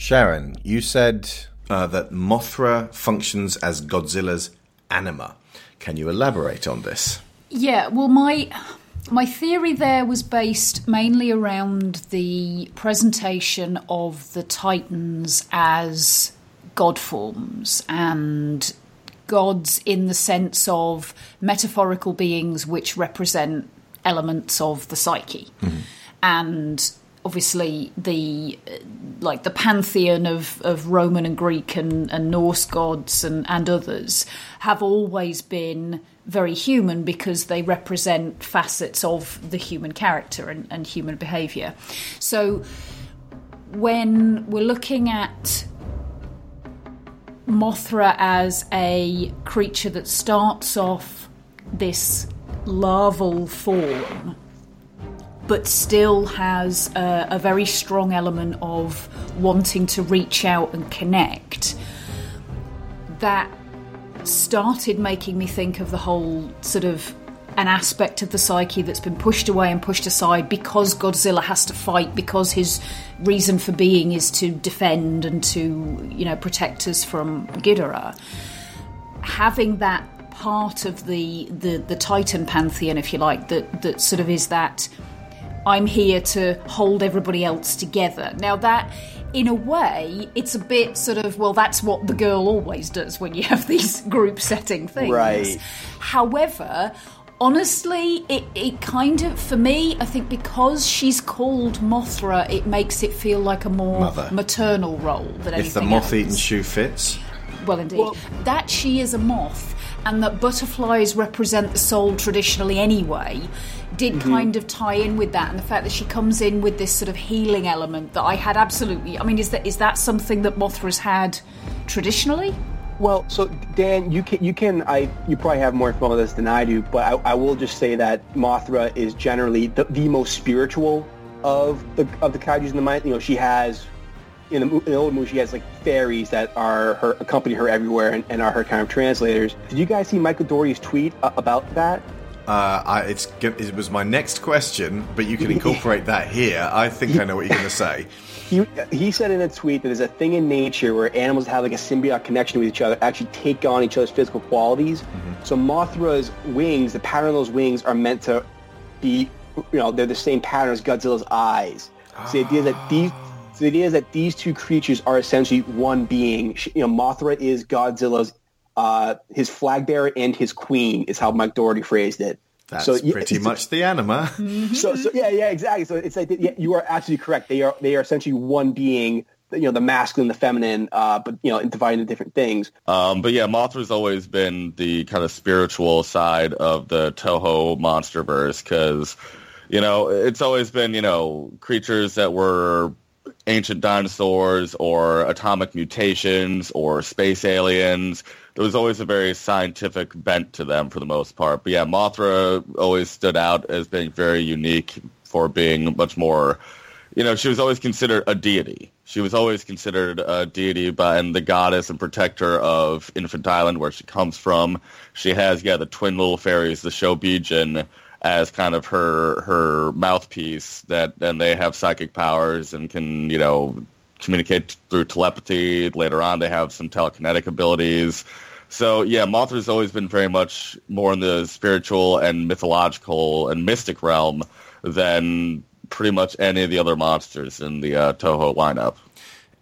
Sharon, you said uh, that Mothra functions as Godzilla's anima. Can you elaborate on this? Yeah, well, my my theory there was based mainly around the presentation of the Titans as god forms and gods in the sense of metaphorical beings which represent elements of the psyche. And obviously the uh, like the pantheon of, of Roman and Greek and, and Norse gods and, and others have always been very human because they represent facets of the human character and, and human behaviour. So when we're looking at Mothra as a creature that starts off this larval form but still has a, a, very strong element of wanting to reach out and connect. That started making me think of the whole sort of an aspect of the psyche that's been pushed away and pushed aside because Godzilla has to fight because his reason for being is to defend and to you know protect us from Ghidorah. Having that part of the the, the Titan pantheon, if you like, that that sort of is that I'm here to hold everybody else together. Now, that, in a way, it's a bit sort of, well, that's what the girl always does when you have these group setting things. Right. However, honestly, it, it kind of, for me, I think because she's called Mothra, it makes it feel like a more Mother. maternal role than anything If the moth else. eaten shoe fits. Well, indeed. that she is a moth and that butterflies represent the soul traditionally anyway did Mm-hmm. kind of tie in with that and the fact that she comes in with this sort of healing element that I had absolutely I mean is that is that something that Mothra's had traditionally? Well, so Dan, you can you can I you probably have more info on this than I do, but I, I will just say that Mothra is generally the, the most spiritual of the of the kaiju's in the mind. You know, she has in the, in the old movie she has like fairies that are her accompany her everywhere and, and are her kind of translators. Did you guys see Michael Dougherty's tweet uh, about that? Uh, I, it's, it was my next question, but you can incorporate that here. I think I know what you're going to say. He, he said in a tweet that there's a thing in nature where animals have like a symbiotic connection with each other, actually take on each other's physical qualities. So Mothra's wings, the pattern of those wings are meant to be, you know, they're the same pattern as Godzilla's eyes. So the idea that these, so the idea is that these two creatures are essentially one being. You know, Mothra is Godzilla's, uh, his flag bearer and his queen is how Mike Dougherty phrased it. That's So, yeah, pretty it's- much the anima. so, so yeah, yeah, exactly. So it's like yeah, you are absolutely correct. They are they are essentially one being. You know, the masculine, the feminine, uh, but you know, divided into different things. Um, but yeah, Mothra's always been the kind of spiritual side of the Toho MonsterVerse because, you know, it's always been you know creatures that were ancient dinosaurs or atomic mutations or space aliens. There was always a very scientific bent to them for the most part. But yeah, Mothra always stood out as being very unique for being much more you know, she was always considered a deity. She was always considered a deity by and the goddess and protector of Infant Island, where she comes from. She has, yeah, the twin little fairies, the Shobijin, as kind of her her mouthpiece. That and they have psychic powers and can, you know, communicate through telepathy. Later on, they have some telekinetic abilities. So yeah, Mothra's always been very much more in the spiritual and mythological and mystic realm than pretty much any of the other monsters in the uh, Toho lineup.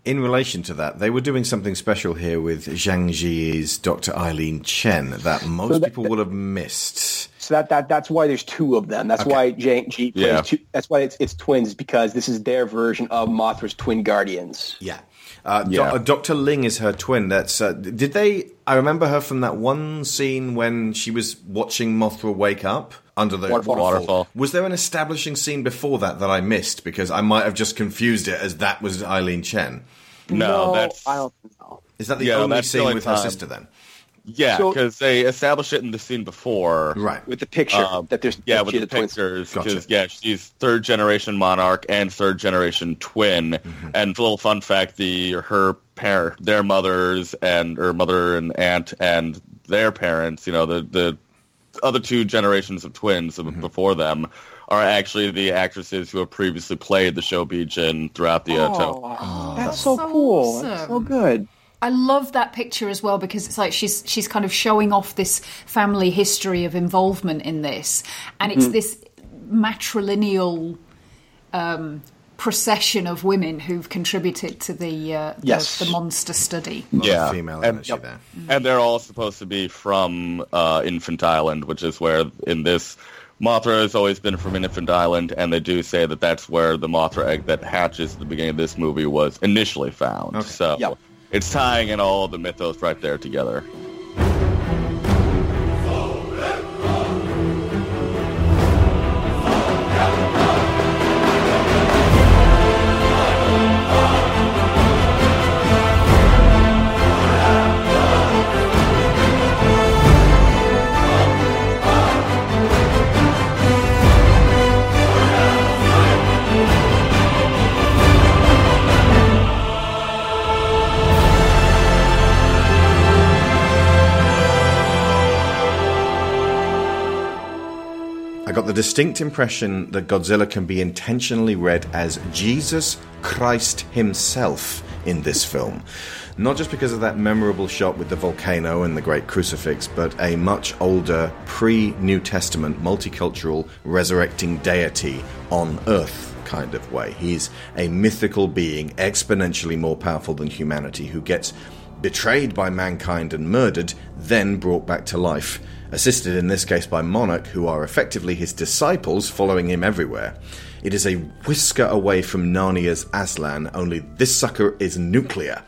In relation to that, they were doing something special here with Zhang Ziyi's Dr. Ilene Chen that most So that- people will have missed. So that, that that's why there's two of them. That's why Zhang Ziyi plays Yeah. two. That's why it's it's twins because this is their version of Mothra's twin guardians. Yeah. Uh, Do- Yeah. uh, Dr. Ling is her twin. That's uh, did they? I remember her from that one scene when she was watching Mothra wake up under the Waterfall. waterfall. Waterfall. Was there an establishing scene before that that I missed because I might have just confused it as that was Ilene Chen? No, that's I don't know. Is that the Yeah, only that's the scene only with her sister then? Yeah, So- because they established it in the scene before, right? With the picture Um, that there's yeah, with she's the a twin. pictures. Gotcha. Because yeah, she's third generation monarch and third generation twin. Mm-hmm. And a little fun fact: the her pair, their mothers and her mother and aunt and their parents, you know, the the other two generations of twins Mm-hmm. before them are actually the actresses who have previously played the Shobijin throughout the uh, Toho. Oh, that's so cool. That's so good. I love that picture as well because it's like she's she's kind of showing off this family history of involvement in this, and it's Mhm. this matrilineal um, procession of women who've contributed to the uh, Yes. the, monster study. yeah, female and, energy there. and they're all supposed to be from uh, Infant Island, which is where in this Mothra has always been from Infant Island, and they do say that that's where the Mothra egg that hatches at the beginning of this movie was initially found. So it's tying in all the mythos right there together. Got the distinct impression that Godzilla can be intentionally read as Jesus Christ himself in this film. Not just because of that memorable shot with the volcano and the great crucifix, but a much older, pre New Testament, multicultural, resurrecting deity on Earth kind of way. He's a mythical being, exponentially more powerful than humanity, who gets betrayed by mankind and murdered, then brought back to life assisted in this case by Monarch, who are effectively his disciples following him everywhere. It is a whisker away from Narnia's Aslan, only this sucker is nuclear.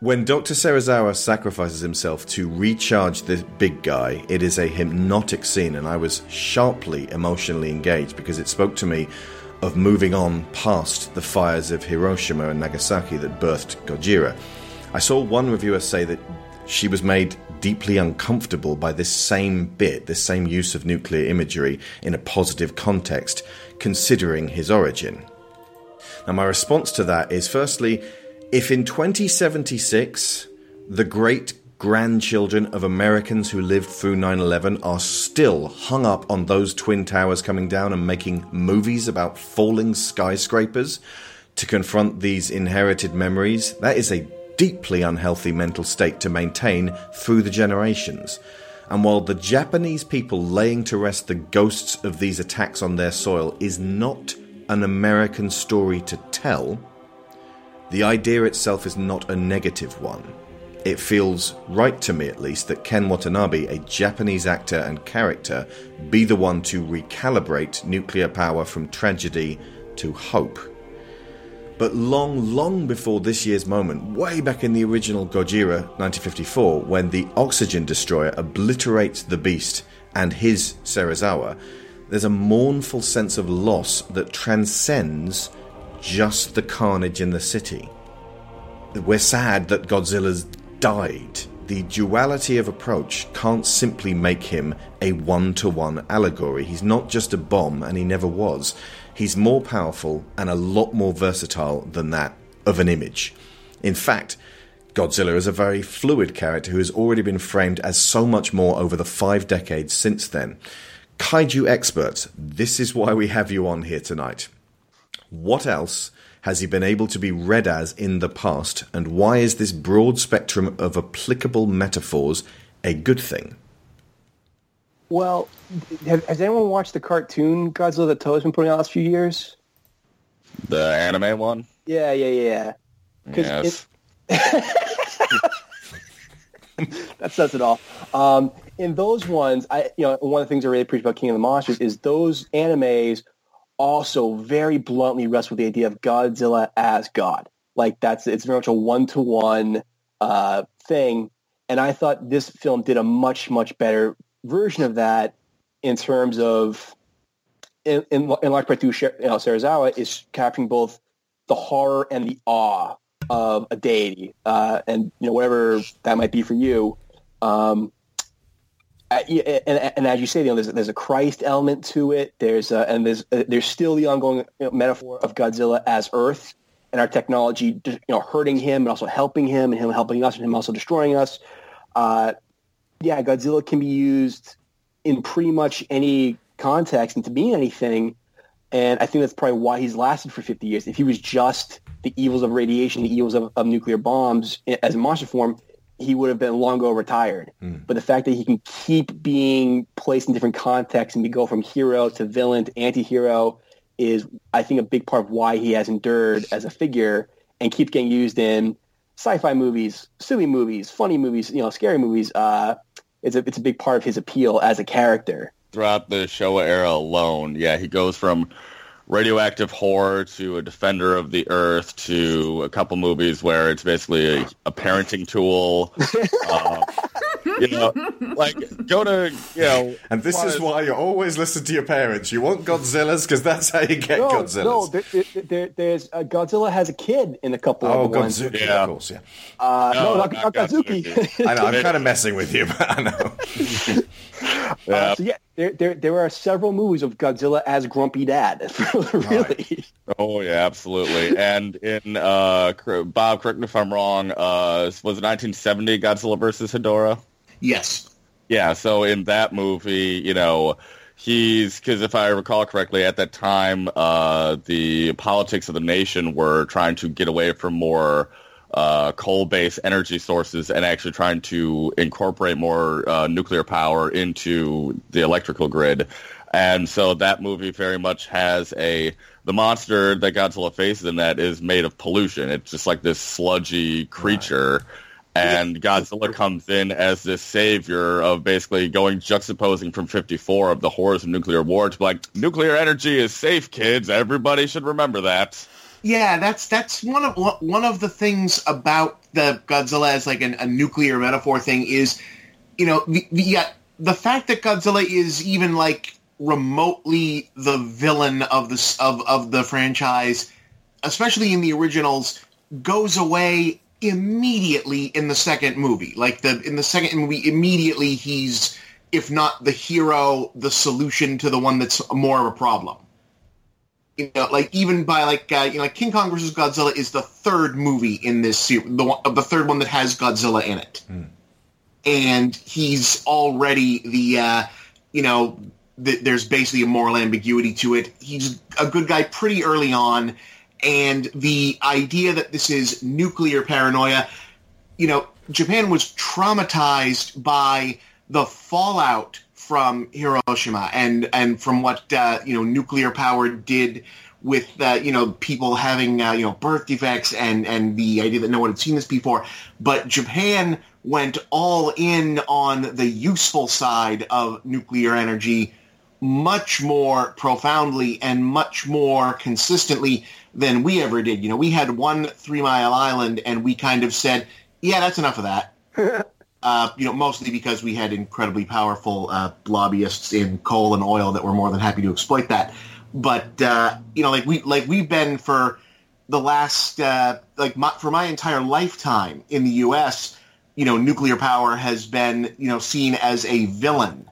When Dr. Serizawa sacrifices himself to recharge the big guy, it is a hypnotic scene, and I was sharply emotionally engaged because it spoke to me of moving on past the fires of Hiroshima and Nagasaki that birthed Gojira. I saw one reviewer say that she was made deeply uncomfortable by this same bit, this same use of nuclear imagery in a positive context, considering his origin. Now, my response to that is firstly, if in 2076 the great grandchildren of Americans who lived through 9 11 are still hung up on those twin towers coming down and making movies about falling skyscrapers to confront these inherited memories, that is a deeply unhealthy mental state to maintain through the generations. And while the Japanese people laying to rest the ghosts of these attacks on their soil is not an American story to tell, the idea itself is not a negative one. It feels right to me, at least, that Ken Watanabe, a Japanese actor and character, be the one to recalibrate nuclear power from tragedy to hope. But long, long before this year's moment, way back in the original Gojira 1954, when the oxygen destroyer obliterates the beast and his Serizawa, there's a mournful sense of loss that transcends just the carnage in the city. We're sad that Godzilla's died. The duality of approach can't simply make him a one to one allegory. He's not just a bomb, and he never was. He's more powerful and a lot more versatile than that of an image. In fact, Godzilla is a very fluid character who has already been framed as so much more over the five decades since then. Kaiju experts, this is why we have you on here tonight. What else has he been able to be read as in the past, and why is this broad spectrum of applicable metaphors a good thing? Well, has anyone watched the cartoon Godzilla that Toei's been putting out the last few years? The anime one? Yeah, yeah, yeah. Yes. that says it all. Um, in those ones, I you know one of the things I really appreciate about King of the Monsters is those animes also very bluntly wrestle with the idea of Godzilla as God. Like that's it's very much a one to one thing, and I thought this film did a much much better version of that in terms of in, in, in through you know, Serizawa is capturing both the horror and the awe of a deity, uh, and you know whatever that might be for you. Um, yeah, and, and as you say, you know, there's, there's a Christ element to it. There's uh, and there's uh, there's still the ongoing you know, metaphor of Godzilla as Earth and our technology, you know, hurting him and also helping him, and him helping us, and him also destroying us. Uh, yeah, Godzilla can be used in pretty much any context and to mean anything. And I think that's probably why he's lasted for 50 years. If he was just the evils of radiation, the evils of, of nuclear bombs as a monster form, he would have been long ago retired. But the fact that he can keep being placed in different contexts and we go from hero to villain to anti-hero is, I think, a big part of why he has endured as a figure and keeps getting used in sci-fi movies, silly movies, funny movies, you know, scary movies. Uh, it's a it's a big part of his appeal as a character. throughout the Showa era alone, yeah, he goes from radioactive horror to a defender of the earth to a couple movies where it's basically a, a parenting tool. uh, you know, like go to you know. And this is why you always listen to your parents. You want Godzilla's because that's how you get no, Godzilla's. No, there, there, there, there's uh, Godzilla has a kid in a couple Oh, of the ones. Godzuki, of course, yeah. Uh, no, No, not, not not Godzuki. I know, I'm kind of messing with you, but I know. Uh, so yeah, there, there there are several movies of Godzilla as Grumpy Dad. really, Oh yeah, absolutely. and in uh, Bob, correct me if I'm wrong. Uh, was it 1970 Godzilla versus Hedorah? Yes. Yeah. So in that movie, you know, he's because if I recall correctly, at that time, uh, the politics of the nation were trying to get away from more uh, coal-based energy sources and actually trying to incorporate more uh, nuclear power into the electrical grid. And so that movie very much has a the monster that Godzilla faces in that is made of pollution. It's just like this sludgy creature. And Godzilla comes in as this savior of basically going juxtaposing from 54 of the horrors of nuclear war to like, nuclear energy is safe, kids. Everybody should remember that. Yeah, that's that's one of one of the things about the Godzilla as like an, a nuclear metaphor thing is, you know, the, the, yeah, the fact that Godzilla is even like remotely the villain of the of of the franchise, especially in the originals, goes away immediately in the second movie. Like the in the second movie, immediately he's if not the hero, the solution to the one that's more of a problem. You know, like even by like uh, you know, like King Kong versus Godzilla is the third movie in this series, the one, the third one that has Godzilla in it, and he's already the uh, you know, th- there's basically a moral ambiguity to it. He's a good guy pretty early on, and the idea that this is nuclear paranoia, you know, Japan was traumatized by the fallout from Hiroshima and and from what uh, you know nuclear power did with uh, you know people having uh, you know birth defects and and the idea that no one had seen this before, but Japan went all in on the useful side of nuclear energy much more profoundly and much more consistently than we ever did. You know, we had one Three Mile Island, and we kind of said, "Yeah, that's enough of that." uh, you know, mostly because we had incredibly powerful uh, lobbyists in coal and oil that were more than happy to exploit that. But uh, you know, like we like we've been for the last uh, like my, for my entire lifetime in the U.S. You know, nuclear power has been you know seen as a villain,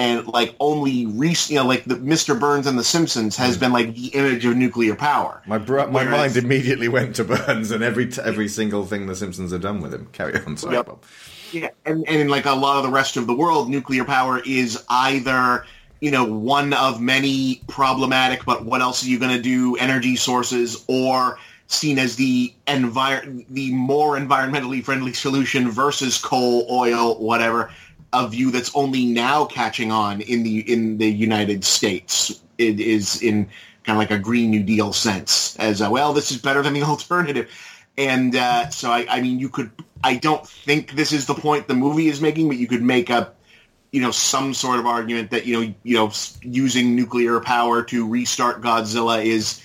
and like only recent, you know, like the Mr. Burns and The Simpsons has mm. been like the image of nuclear power. My bro- my Whereas- mind immediately went to Burns and every t- every single thing the Simpsons have done with him. Carry on, sorry, Yep. Bob. Yeah, and, and in like a lot of the rest of the world, nuclear power is either you know one of many problematic, but what else are you going to do? Energy sources, or seen as the envir- the more environmentally friendly solution versus coal, oil, whatever. A view that's only now catching on in the in the United States. It is in kind of like a Green New Deal sense, as uh, well. This is better than the alternative. And uh, so, I, I mean, you could. I don't think this is the point the movie is making, but you could make a, you know, some sort of argument that you know, you know, using nuclear power to restart Godzilla is,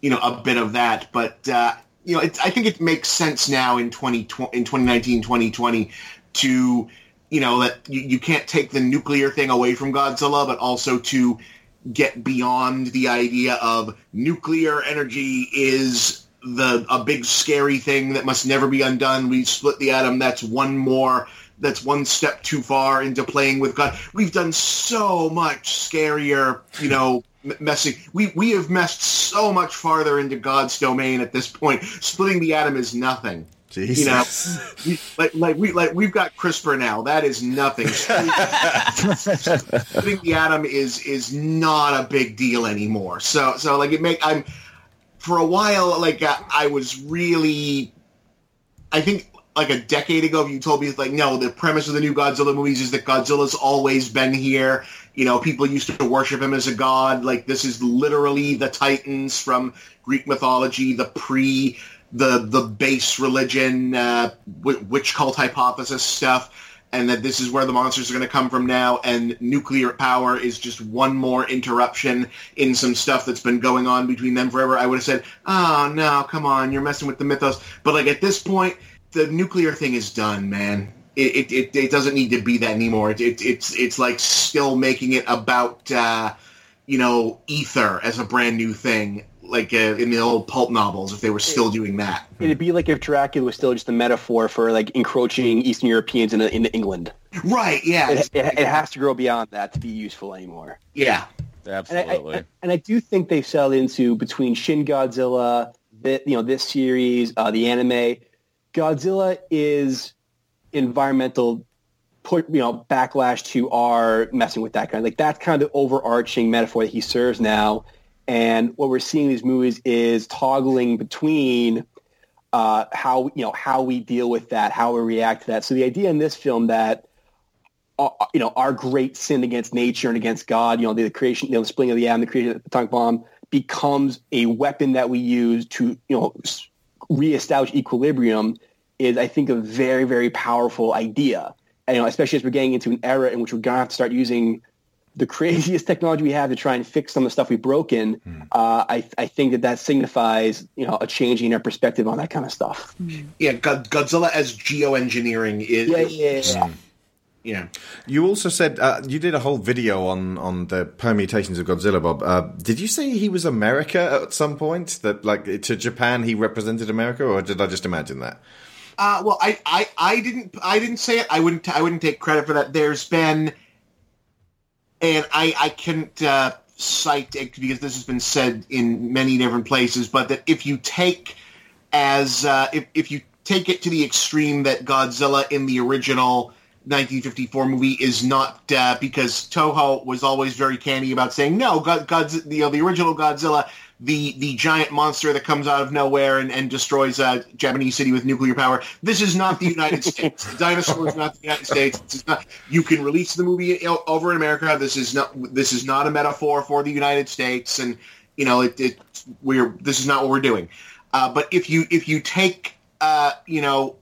you know, a bit of that. But uh, you know, I think it makes sense now in twenty in 2019, 2020 to, you know, that you, you can't take the nuclear thing away from Godzilla, but also to get beyond the idea of nuclear energy is the a big scary thing that must never be undone. We split the atom. That's one more. That's one step too far into playing with God. We've done so much scarier, you know, m- messing. We we have messed so much farther into God's domain at this point. Splitting the atom is nothing. Jesus. You know, like like we like we've got CRISPR now. That is nothing. Splitting the atom is is not a big deal anymore. So so like it make I'm for a while like uh, I was really I think like a decade ago you told me like no the premise of the new Godzilla movies is that Godzilla's always been here. You know, people used to worship him as a god. Like this is literally the Titans from Greek mythology, the pre the the base religion uh, wi- witch cult hypothesis stuff and that this is where the monsters are going to come from now, and nuclear power is just one more interruption in some stuff that's been going on between them forever, I would have said, "Oh no, come on, you're messing with the mythos." But like at this point, the nuclear thing is done, man. It it, it, it doesn't need to be that anymore. It, it, it's it's like still making it about uh, you know ether as a brand new thing, like uh, in the old pulp novels. If they were still doing that, It'd be like if Dracula was still just a metaphor for like encroaching Eastern Europeans into, into England. right? Yeah, It, it, it has to grow beyond that to be useful anymore. yeah. Absolutely. And I, and I do think they've settled into between Shin Godzilla, the, you know, this series, uh, the anime. Godzilla is environmental, put you know, backlash to our messing with that kind. Like that's kind of the overarching metaphor that he serves now. And what we're seeing in these movies is toggling between uh, how you know how we deal with that, how we react to that. So the idea in this film that uh, you know, our great sin against nature and against God, you know, the, creation, you know, the splitting of the atom, the creation of the atomic bomb becomes a weapon that we use to, you know, reestablish equilibrium is, I think, a very, very powerful idea. And, you know, especially as we're getting into an era in which we're to have to start using the craziest technology we have to try and fix some of the stuff we've broken. Uh, I, I think that that signifies, you know, a change in our perspective on that kind of stuff. Yeah, God, Godzilla as geoengineering is. Yeah, yeah, yeah. Yeah. You also said uh, you did a whole video on on the permutations of Godzilla, Bob. Uh, did you say he was America at some point? That like to Japan he represented America, or did I just imagine that? Uh, well, I, I, I didn't I didn't say it. I wouldn't I wouldn't take credit for that. There's been, and I I can't uh, cite it because this has been said in many different places. But that if you take as uh, if if you take it to the extreme that Godzilla in the original 1954 movie is not uh, because Toho was always very canny about saying no, God, God's you know the original Godzilla, the the giant monster that comes out of nowhere and, and destroys a Japanese city with nuclear power. This is not the United States. The dinosaur is not the United States. This is not. You can release the movie over in America. This is not. This is not a metaphor for the United States, and you know it. it we're this is not what we're doing. Uh, but if you if you take uh, you know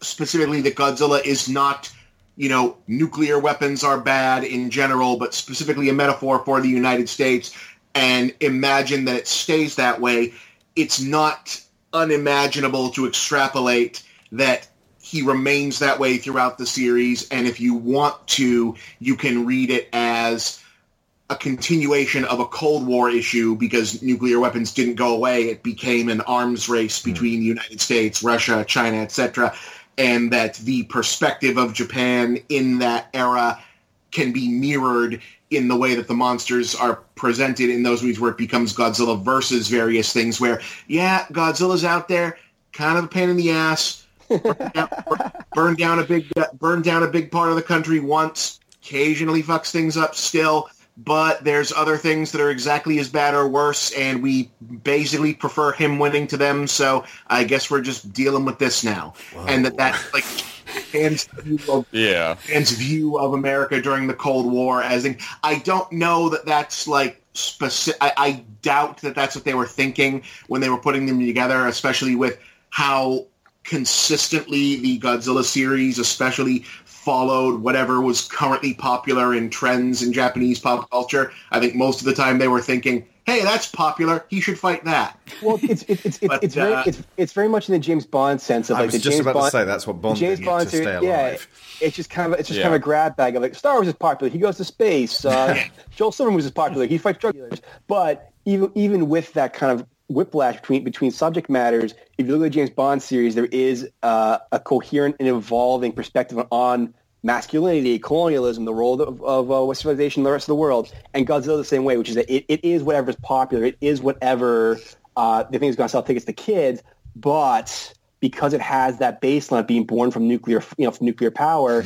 specifically that Godzilla is not, you know, nuclear weapons are bad in general, but specifically a metaphor for the United States, and imagine that it stays that way, it's not unimaginable to extrapolate that he remains that way throughout the series, and if you want to, you can read it as a continuation of a Cold War issue because nuclear weapons didn't go away. It became an arms race hmm. between the United States, Russia, China, etc. And that the perspective of Japan in that era can be mirrored in the way that the monsters are presented in those movies where it becomes Godzilla versus various things where, yeah, Godzilla's out there, kind of a pain in the ass, burn down, down a big burn down a big part of the country once, occasionally fucks things up still, but there's other things that are exactly as bad or worse, and we basically prefer him winning to them. So I guess we're just dealing with this now, and that that like fans view of Yeah. fans' view of America during the Cold War as in, I don't know that that's like specific. I, I doubt that that's what they were thinking when they were putting them together, especially with how consistently the Godzilla series, especially followed whatever was currently popular in trends in Japanese pop culture. I think most of the time they were thinking, "Hey, that's popular. He should fight that." Well, it's it's it's, it's, But, it's, very, uh, it's it's very much in the James Bond sense of like I like was the just James about to Bond. say that's what Bond James did Bond to stay series, yeah, it's just kind of it's just Yeah. kind of a grab bag of like Star Wars is popular. He goes to space. Uh, Joel Silverman was popular. He fights drug dealers. But even even with that kind of whiplash between between subject matters, if you look at the James Bond series, there is uh, a coherent and evolving perspective on masculinity, colonialism, the role of, of uh, Western civilization in the rest of the world, and Godzilla the same way, which is that it, it is whatever's popular. It is whatever uh, they think is going to sell tickets to kids, but because it has that baseline of being born from nuclear, you know, from nuclear power,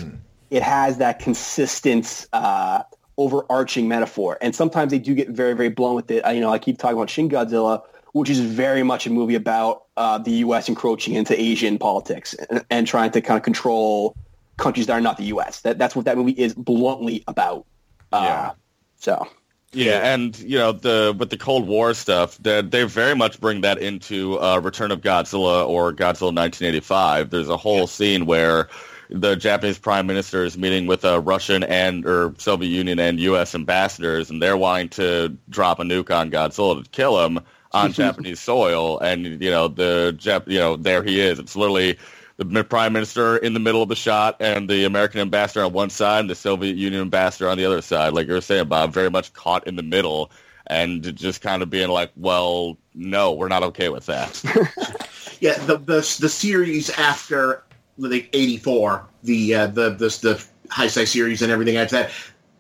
it has that consistent, uh, overarching metaphor. And sometimes they do get very, very blown with it. I, you know, I keep talking about Shin Godzilla, which is very much a movie about uh, the U.S. encroaching into Asian politics and, and trying to kind of control countries that are not the U.S. That, that's what that movie is bluntly about. Uh, So. Yeah, and you know the with the Cold War stuff, that they very much bring that into uh, Return of Godzilla or Godzilla 1985. There's a whole scene where the Japanese Prime Minister is meeting with a Russian and or Soviet Union and U.S. ambassadors, and they're wanting to drop a nuke on Godzilla to kill him on Japanese soil, and you know the Jap- you know there he is. It's literally the prime minister in the middle of the shot and the American ambassador on one side and the Soviet Union ambassador on the other side. Like you were saying, Bob, very much caught in the middle and just kind of being like, well, no, we're not okay with that. yeah, the the, the series after like '84, the uh, the the the Heisei series and everything after that,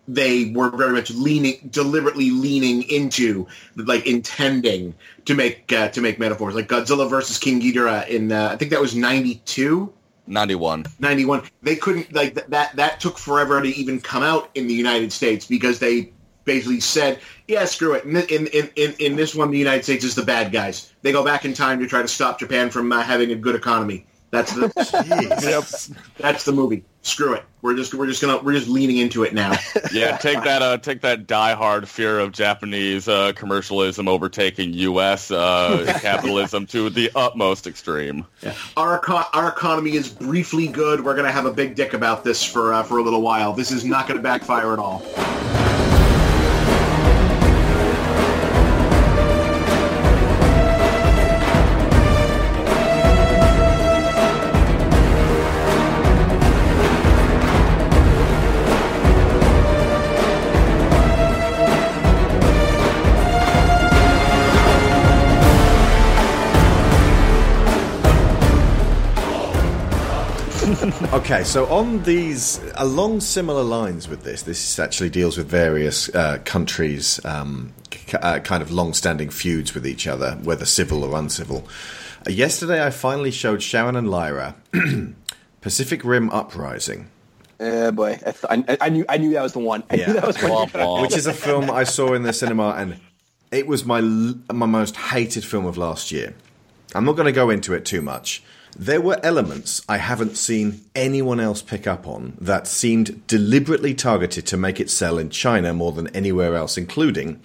they were very much leaning, deliberately leaning into, like intending to make uh, to make metaphors, like Godzilla versus King Ghidorah in uh, I think that was '92. 91 91 they couldn't like th- that that took forever to even come out in the united states because they basically said yeah screw it. In in in, in this one the united states is the bad guys. They go back in time to try to stop japan from uh, having a good economy that's the yep. that's the movie screw it. We're just we're just gonna we're just leaning into it now. yeah, take that uh, take that diehard fear of Japanese uh, commercialism overtaking U.S. Uh, capitalism to the utmost extreme. Yeah. Our eco- our economy is briefly good. We're gonna have a big dick about this for uh, for a little while. This is not gonna backfire at all. Okay, so on these, along similar lines with this, this actually deals with various uh, countries' um, c- uh, kind of long-standing feuds with each other, whether civil or uncivil. Uh, yesterday, I finally showed Sharon and Lyra Pacific Rim Uprising. Uh, boy, I, th- I, I, knew I knew that was the one. I Yeah. knew that was one. which is a film I saw in the cinema, and it was my my most hated film of last year. I'm not going to go into it too much. There were elements I haven't seen anyone else pick up on that seemed deliberately targeted to make it sell in China more than anywhere else, including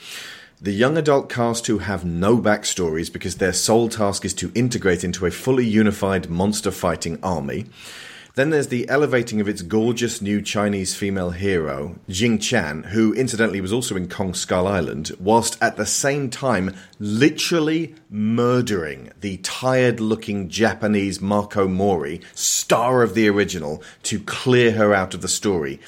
the young adult cast who have no backstories because their sole task is to integrate into a fully unified monster fighting army. Then there's the elevating of its gorgeous new Chinese female hero, Jing Tian, who incidentally was also in Kong Skull Island, whilst at the same time literally murdering the tired looking Japanese Mako Mori, star of the original, to clear her out of the story.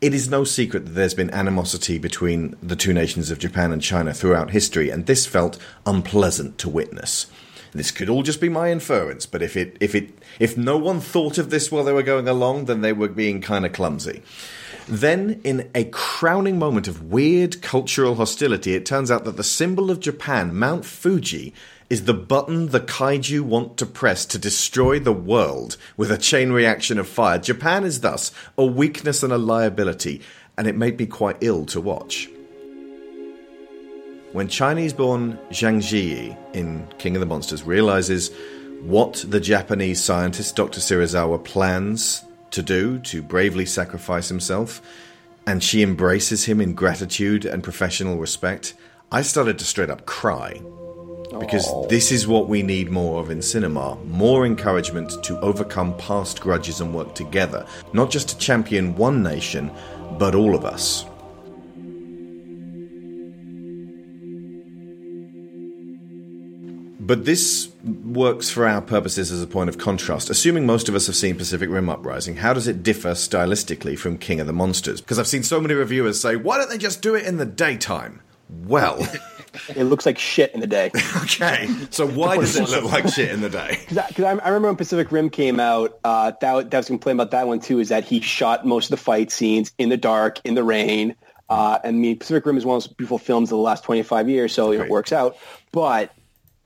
It is no secret that there's been animosity between the two nations of Japan and China throughout history, and this felt unpleasant to witness. This could all just be my inference, but if it if it if no one thought of this while they were going along, then they were being kind of clumsy. Then, in a crowning moment of weird cultural hostility, it turns out that the symbol of Japan, Mount Fuji, is the button the kaiju want to press to destroy the world with a chain reaction of fire. Japan is thus a weakness and a liability, and it made me quite ill to watch. When Chinese born Zhang Ziyi in King of the Monsters realizes what the Japanese scientist Dr. Serizawa plans to do to bravely sacrifice himself, and she embraces him in gratitude and professional respect, I started to straight up cry. Because this is what we need more of in cinema more encouragement to overcome past grudges and work together, not just to champion one nation, but all of us. But this works for our purposes as a point of contrast. Assuming most of us have seen Pacific Rim Uprising, how does it differ stylistically from King of the Monsters? Because I've seen so many reviewers say, why don't they just do it in the daytime? Well, it looks like shit in the day. okay. So why does it look like shit in the day? Because I, I remember when Pacific Rim came out, uh, that, that was complaint about that one too, is that he shot most of the fight scenes in the dark, in the rain. Uh, and I mean, Pacific Rim is one of those beautiful films of the last 25 years, so it works out. But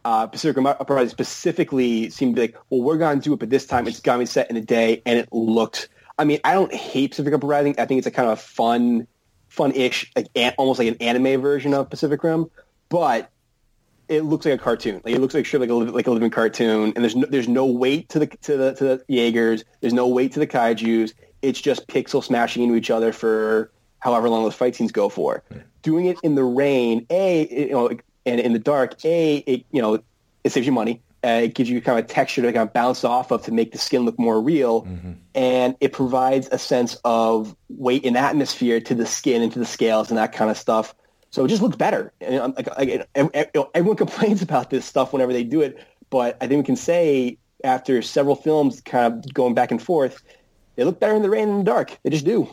uh, Pacific Rim Uprising specifically seemed to be like, well, we're going to do it, but this time it's going to be set in the day, and it looked. I mean, I don't hate Pacific Rim Uprising. I think it's a kind of fun, fun-ish, like an, almost like an anime version of Pacific Rim, but it looks like a cartoon. Like it looks like like a like a living cartoon, and there's no, there's no weight to the to the to the Jaegers. There's no weight to the kaiju's. It's just pixel smashing into each other for however long those fight scenes go for. Doing it in the rain, a you know, and in the dark, a it, you know it saves you money, Uh, it gives you kind of a texture to kind of bounce off of to make the skin look more real, and it provides a sense of weight and atmosphere to the skin and to the scales and that kind of stuff. So it just looks better. And I'm like, like, ev- ev- everyone complains about this stuff whenever they do it, but I think we can say after several films kind of going back and forth, they look better in the rain and the dark. They just do.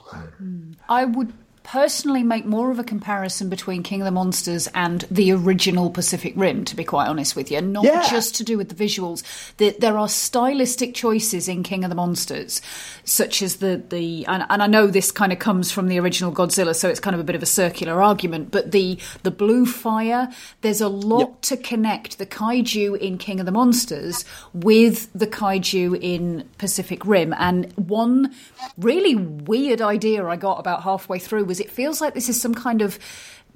I would personally make more of a comparison between King of the Monsters and the original Pacific Rim, to be quite honest with you. Not Yeah. just to do with the visuals. The, there are stylistic choices in King of the Monsters, such as the, the and, and I know this kind of comes from the original Godzilla, so it's kind of a bit of a circular argument, but the, the blue fire, there's a lot to connect the kaiju in King of the Monsters with the kaiju in Pacific Rim. And one really weird idea I got about halfway through was it feels like this is some kind of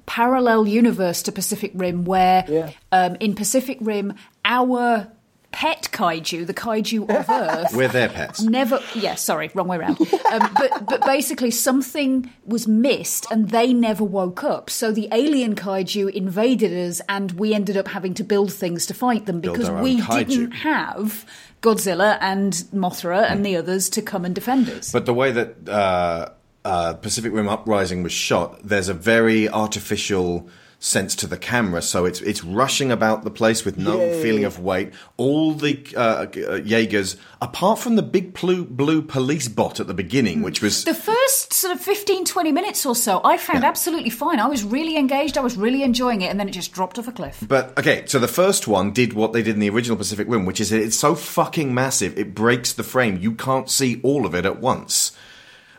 parallel universe to Pacific Rim where um, in Pacific Rim our pet kaiju, the kaiju of Earth, We're their pets. Never, yeah, sorry, wrong way around. Um, but but basically, something was missed, and they never woke up. So the alien kaiju invaded us, and we ended up having to build things to fight them because we kaiju. didn't have Godzilla and Mothra and the others to come and defend us. But the way that uh, uh, Pacific Rim Uprising was shot, there's a very artificial sense to the camera, so it's it's rushing about the place with no Yay. feeling of weight. All the uh, uh, Jaegers, apart from the big blue, blue police bot at the beginning, which was The first sort of 15, 20 minutes or so, I found absolutely fine. I was really engaged. I was really enjoying it, and then it just dropped off a cliff. But okay, so the first one did what they did in the original Pacific Rim, which is it's so fucking massive it breaks the frame. You can't see all of it at once.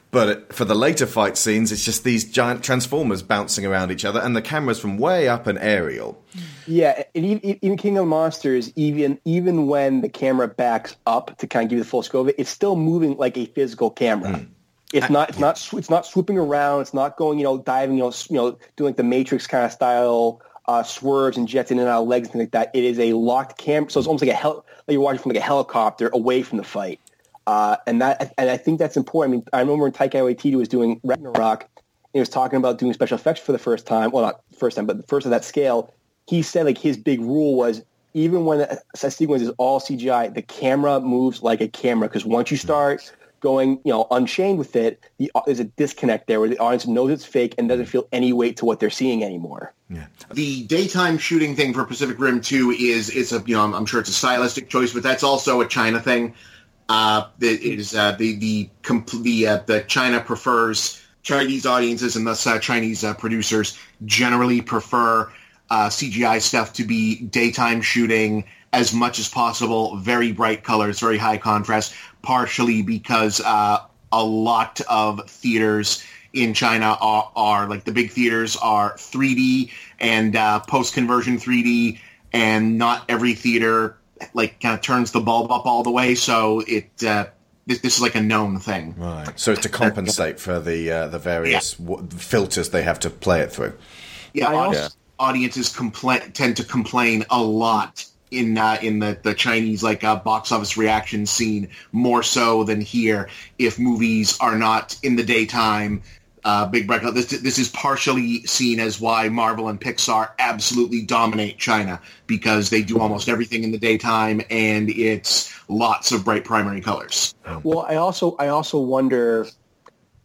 But for the later fight scenes, it's just these giant transformers bouncing around each other, and the camera's from way up an aerial. Yeah, in King of Monsters, even even when the camera backs up to kind of give you the full scope of it, it's still moving like a physical camera. It's not it's not it's not swooping around. It's not going you know diving you know you know doing like the Matrix kind of style uh, swerves and jets in and out of legs and things like that. It is a locked camera, so it's almost like a hel- like you're watching from like a helicopter away from the fight. Uh, and that and I think that's important. I mean, I remember when Taika Waititi was doing Ragnarok, he was talking about doing special effects for the first time. Well, not first time, but the first of that scale. He said like his big rule was even when a, a sequence is all CGI, the camera moves like a camera because once you start going, you know, unchained with it, the, there's a disconnect there where the audience knows it's fake and doesn't feel any weight to what they're seeing anymore. The daytime shooting thing for Pacific Rim 2 is it's a you know I'm, I'm sure it's a stylistic choice, but that's also a China thing. Uh, it is uh, the the the uh, the China prefers Chinese audiences and thus uh, Chinese uh, producers generally prefer uh, CGI stuff to be daytime shooting as much as possible, very bright colors, very high contrast, partially because uh, a lot of theaters in China are, are like the big theaters are 3D and uh, post conversion 3D, and not every theater like kind of turns the bulb up all the way. So it uh, this, this is like a known thing. Right. So it's to compensate for the uh, the various w- filters they have to play it through. Yeah, I audi- also- audiences compla- tend to complain a lot in uh, in the, the Chinese like uh, box office reaction scene more so than here if movies are not in the daytime. Uh, big breakout. This this is partially seen as why Marvel and Pixar absolutely dominate China because they do almost everything in the daytime and it's lots of bright primary colors. Well, I also I also wonder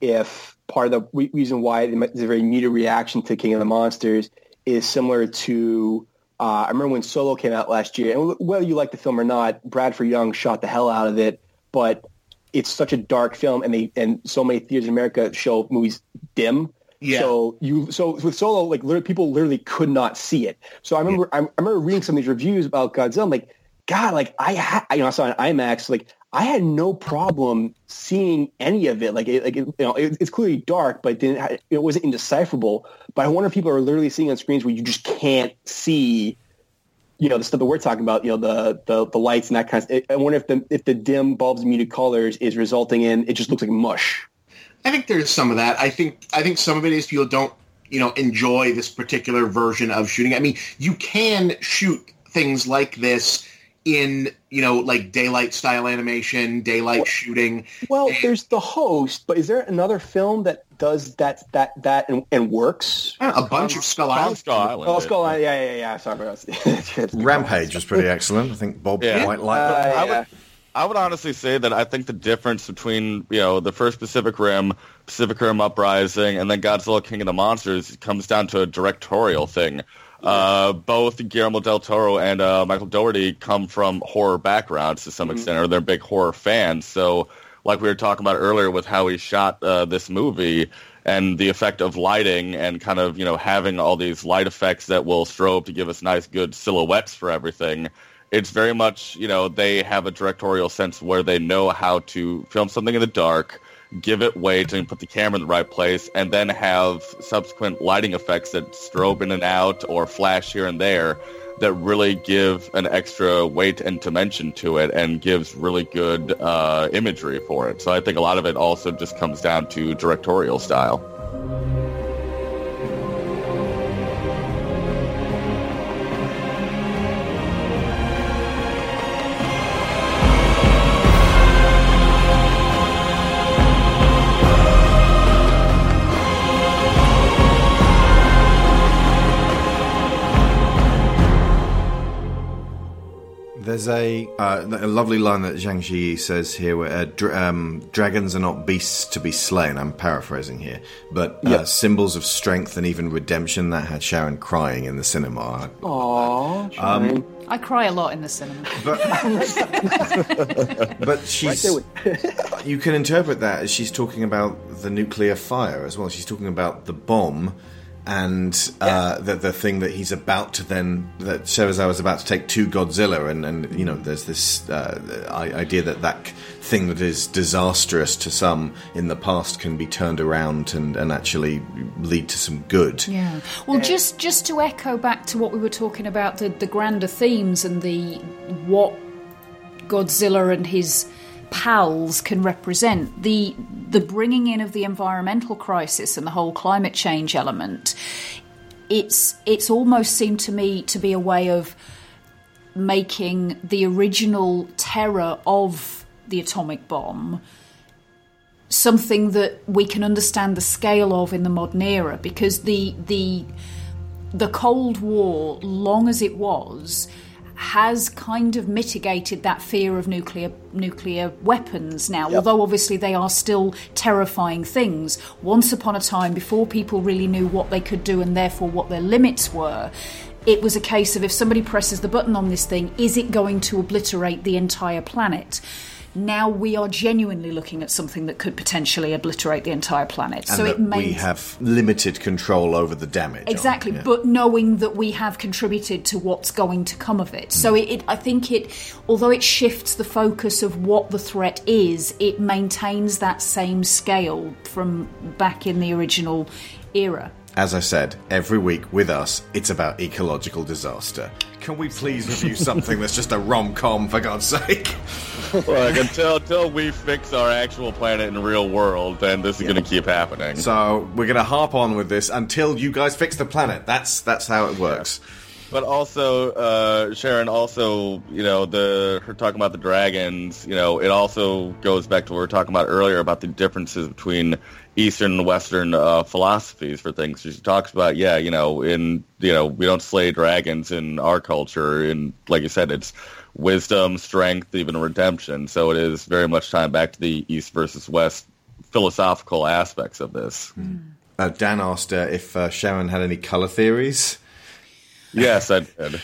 if part of the re- reason why there's a very muted reaction to King of the Monsters is similar to uh, I remember when Solo came out last year, and whether you like the film or not, Bradford Young shot the hell out of it, but it's such a dark film, and they and so many theaters in America show movies dim. Yeah. So you so with Solo, like literally, people literally could not see it. So I remember I, I remember reading some of these reviews about Godzilla. I'm like, God, like I had you know I saw on IMAX. Like I had no problem seeing any of it. Like it, like it, you know it, it's clearly dark, but it didn't ha- it wasn't indecipherable. But I wonder if people are literally seeing on screens where you just can't see. You know the stuff that we're talking about. You know the the, the lights and that kind of. I wonder if the if the dim bulbs muted colors is resulting in it just looks like mush. I think there's some of that. I think I think some of it is people don't you know enjoy this particular version of shooting. I mean, you can shoot things like this in you know like daylight style animation, daylight shooting. Well, there's the host, but is there another film that does that that that and, and works. a bunch of Skull Island. Skull Island. Oh, Skull Island. Yeah, yeah, yeah. Sorry about that. Rampage was pretty excellent. I think Bob Yeah. quite liked Uh, that. I yeah. would, I would honestly say that I think the difference between you know the first Pacific Rim, Pacific Rim Uprising, and then Godzilla King of the Monsters comes down to a directorial thing. Uh, both Guillermo del Toro and uh, Michael Dougherty come from horror backgrounds to some extent, or they're big horror fans. So, like we were talking about earlier with how he shot uh, this movie and the effect of lighting and kind of you know having all these light effects that will strobe to give us nice, good silhouettes for everything. It's very much you know they have a directorial sense where they know how to film something in the dark give it weight and put the camera in the right place and then have subsequent lighting effects that strobe in and out or flash here and there that really give an extra weight and dimension to it and gives really good uh, imagery for it. So i think a lot of it also just comes down to directorial style There's a uh, a lovely line that Zhang Ziyi says here, where uh, dr- um, dragons are not beasts to be slain. I'm paraphrasing here, but uh, Yep. symbols of strength and even redemption. That had Sharon crying in the cinema. Aww. Um, I cry a lot in the cinema. But she's you can interpret that as she's talking about the nuclear fire as well. She's talking about the bomb and uh, the the thing that he's about to then that Serizawa is about to take to Godzilla, and and you know there's this uh, idea that that thing that is disastrous to some in the past can be turned around and and actually lead to some good. Yeah. Well, just just to echo back to what we were talking about the the grander themes and the what Godzilla and his pals can represent the the bringing in of the environmental crisis and the whole climate change element. It's it's almost seemed to me to be a way of making the original terror of the atomic bomb something that we can understand the scale of in the modern era because the the the Cold War, long as it was, has kind of mitigated that fear of nuclear nuclear weapons now. Although obviously they are still terrifying things. Once upon a time, before people really knew what they could do and therefore what their limits were, it was a case of if somebody presses the button on this thing, is it going to obliterate the entire planet? Now we are genuinely looking at something that could potentially obliterate the entire planet. And so it may we have limited control over the damage. Exactly, yeah. but knowing that we have contributed to what's going to come of it. So it, it, I think it, although it shifts the focus of what the threat is, it maintains that same scale from back in the original era. As I said, every week with us, it's about ecological disaster. Can we please review something that's just a rom com, for God's sake? Look, until until we fix our actual planet in the real world, then this is going to keep happening. So we're going to harp on with this until you guys fix the planet. That's that's how it works. But also, uh, Sharon, also, you know, the her talking about the dragons, you know, it also goes back to what we were talking about earlier about the differences between Eastern and Western uh, philosophies for things. She talks about, yeah, you know, in you know, we don't slay dragons in our culture, and like you said, it's wisdom, strength, even redemption. So it is very much tying back to the East versus West philosophical aspects of this. Uh, Dan asked uh, if uh, Sharon had any color theories. Yes, I did.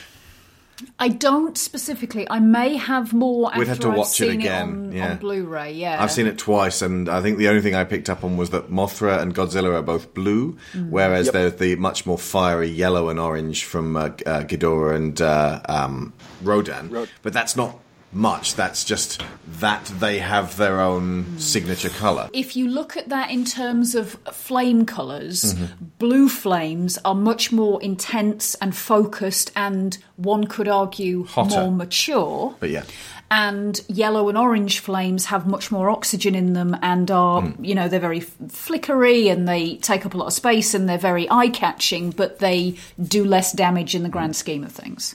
I don't specifically. I may have more We'd have to I've watch it seen again, on, yeah. on Blu-ray. Yeah, I've seen it twice, and I think the only thing I picked up on was that Mothra and Godzilla are both blue, Mm. whereas Yep. there's the much more fiery yellow and orange from uh, uh, Ghidorah and uh, um, Rodan. But that's not much. That's just that they have their own Mm. signature color. If you look at that in terms of flame colors Mhm. blue flames are much more intense and focused, and one could argue Hotter. more mature. But yeah. and yellow and orange flames have much more oxygen in them and are Hmm. you know they're very flickery and they take up a lot of space and they're very eye catching but they do less damage in the grand scheme of things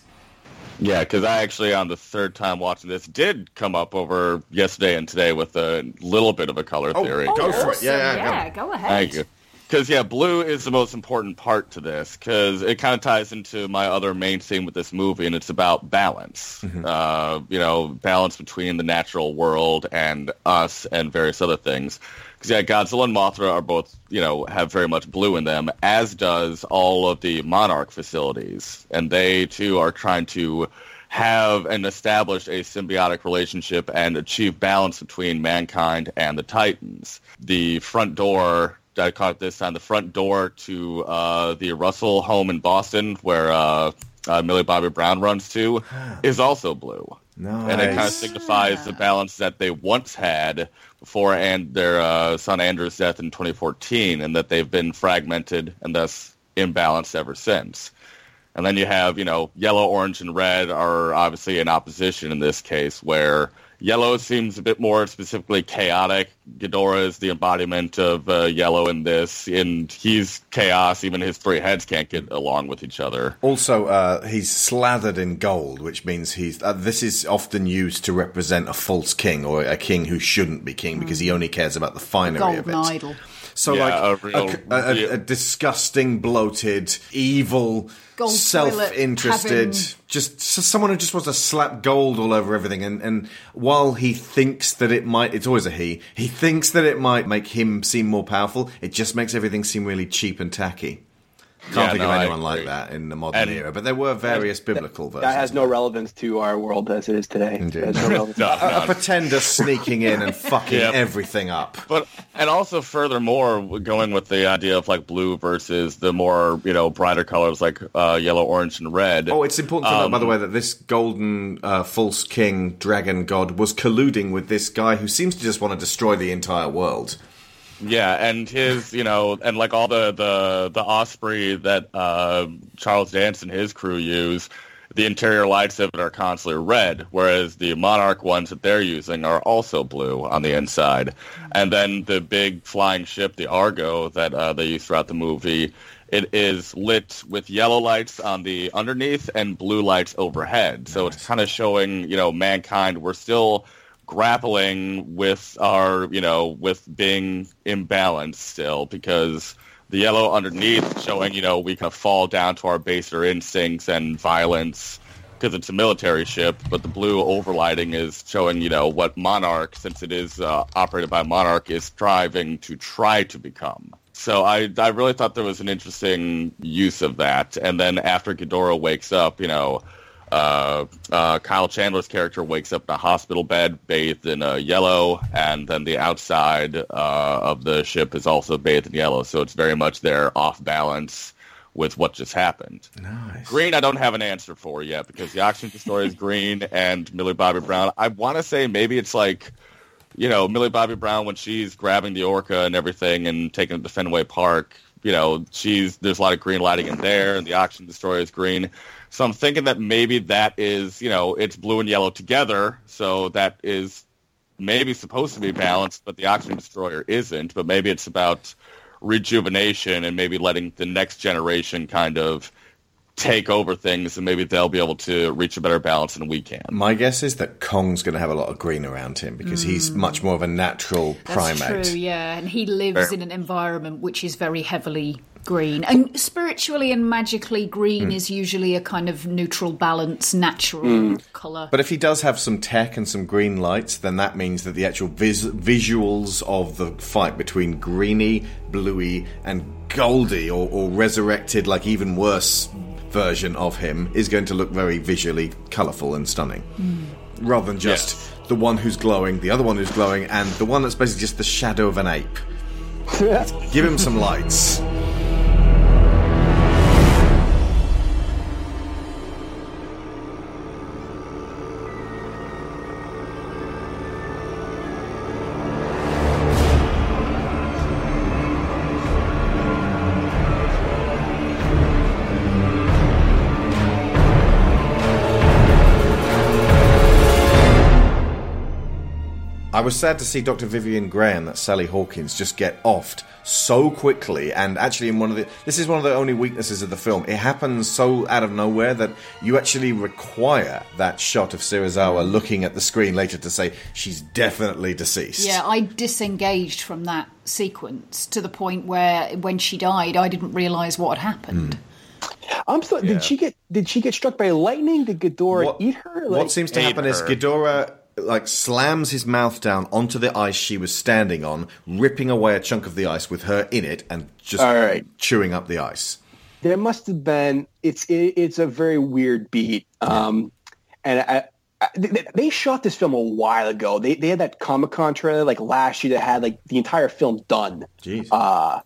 Yeah, because I actually, on the third time watching this, did come up over yesterday and today with a little bit of a color theory. oh, go awesome. yeah, go ahead Thank you. Because yeah, blue is the most important part to this because it kind of ties into my other main theme with this movie, and it's about balance. Mm-hmm. Uh, you know, balance between the natural world and us and various other things. Yeah, Godzilla and Mothra are both you know have very much blue in them, as does all of the Monarch facilities, and they too are trying to have and establish a symbiotic relationship and achieve balance between mankind and the Titans. The front door I caught this on the front door to uh, the Russell home in Boston, where uh, uh, Millie Bobby Brown runs to, is also blue. Nice. And it kind of signifies the balance that they once had before and their uh, son Andrew's death in 2014, and that they've been fragmented and thus imbalanced ever since. And then you have, you know, yellow, orange, and red are obviously in opposition in this case, where yellow seems a bit more specifically chaotic. Ghidorah is the embodiment of uh, yellow in this, and he's chaos. Even his three heads can't get along with each other. Also, uh, he's slathered in gold, which means he's. Uh, this is often used to represent a false king or a king who shouldn't be king because he only cares about the finery of it. idol. So, Yeah, like a a, real- a- a- yeah. a disgusting, bloated, evil, Gold self-interested, having- just s- someone who just wants to slap gold all over everything. And, and while he thinks that it might, it's always a he. He thinks that it might make him seem more powerful. It just makes everything seem really cheap and tacky. Can't Yeah, think no, of anyone like that in the modern And- era, but there were various biblical versions. That has no relevance to our world as it is today. Indeed. It has no relevance. No, a, a pretender sneaking in and fucking Yep. everything up. But and also furthermore, going with the idea of like blue versus the more you know brighter colors like uh, yellow, orange, and red. Oh, it's important to note, by Um, the way, that this golden uh, false king dragon god was colluding with this guy who seems to just want to destroy the entire world. Yeah, and his, you know, and like all the the the Osprey that uh, Charles Dance and his crew use, the interior lights of it are constantly red, whereas the Monarch ones that they're using are also blue on the inside. And then the big flying ship, the Argo, that uh, they use throughout the movie, it is lit with yellow lights on the underneath and blue lights overhead. So it's kind of showing, you know, mankind. We're still grappling with our, you know, with being imbalanced still because the yellow underneath showing, you know, we kind of fall down to our baser instincts and violence because it's a military ship, but the blue overlighting is showing, you know, what Monarch, since it is uh, operated by Monarch, is striving to try to become. So I, I really thought there was an interesting use of that. And then after Ghidorah wakes up, you know, uh, uh, Kyle Chandler's character wakes up in a hospital bed bathed in uh, yellow, and then the outside uh, of the ship is also bathed in yellow. So it's very much there off balance with what just happened. Nice. Green, I don't have an answer for yet because the oxygen destroyer is green and Millie Bobby Brown. I want to say maybe it's like, you know, Millie Bobby Brown when she's grabbing the orca and everything and taking it to Fenway Park. You know, she's there's a lot of green lighting in there, and the oxygen destroyer is green. So I'm thinking that maybe that is, you know, it's blue and yellow together. So that is maybe supposed to be balanced, but the oxygen destroyer isn't. But maybe it's about rejuvenation and maybe letting the next generation kind of take over things and maybe they'll be able to reach a better balance than we can. My guess is that Kong's going to have a lot of green around him because he's mm. much more of a natural That's primate. true, yeah. And he lives Very- in an environment which is very heavily green. And spiritually and magically, green Mm. is usually a kind of neutral, balance, natural Mm. colour. But if he does have some tech and some green lights, then that means that the actual vis- visuals of the fight between Greeny, Bluey, and Goldie, or, or resurrected, like even worse version of him, is going to look very visually colourful and stunning. Rather than just the one who's glowing, the other one who's glowing, and the one that's basically just the shadow of an ape. Give him some lights. Was sad to see Dr. Vivian Graham, that Sally Hawkins, just get offed so quickly. And actually, in one of the this is one of the only weaknesses of the film. It happens so out of nowhere that you actually require that shot of Serizawa looking at the screen later to say she's definitely deceased. Yeah, I disengaged from that sequence to the point where when she died, I didn't realise what had happened. Hmm. I'm still. Did she get? Did she get struck by lightning? Did Ghidorah eat her? what seems to happen is Ghidorah like slams his mouth down onto the ice she was standing on, ripping away a chunk of the ice with her in it and just All right. chewing up the ice. There must have been. It's it, it's a very weird beat. Um, and I, I, they, they shot this film a while ago. They they had that Comic Con trailer like last year that had like the entire film done. Jeez. Uh,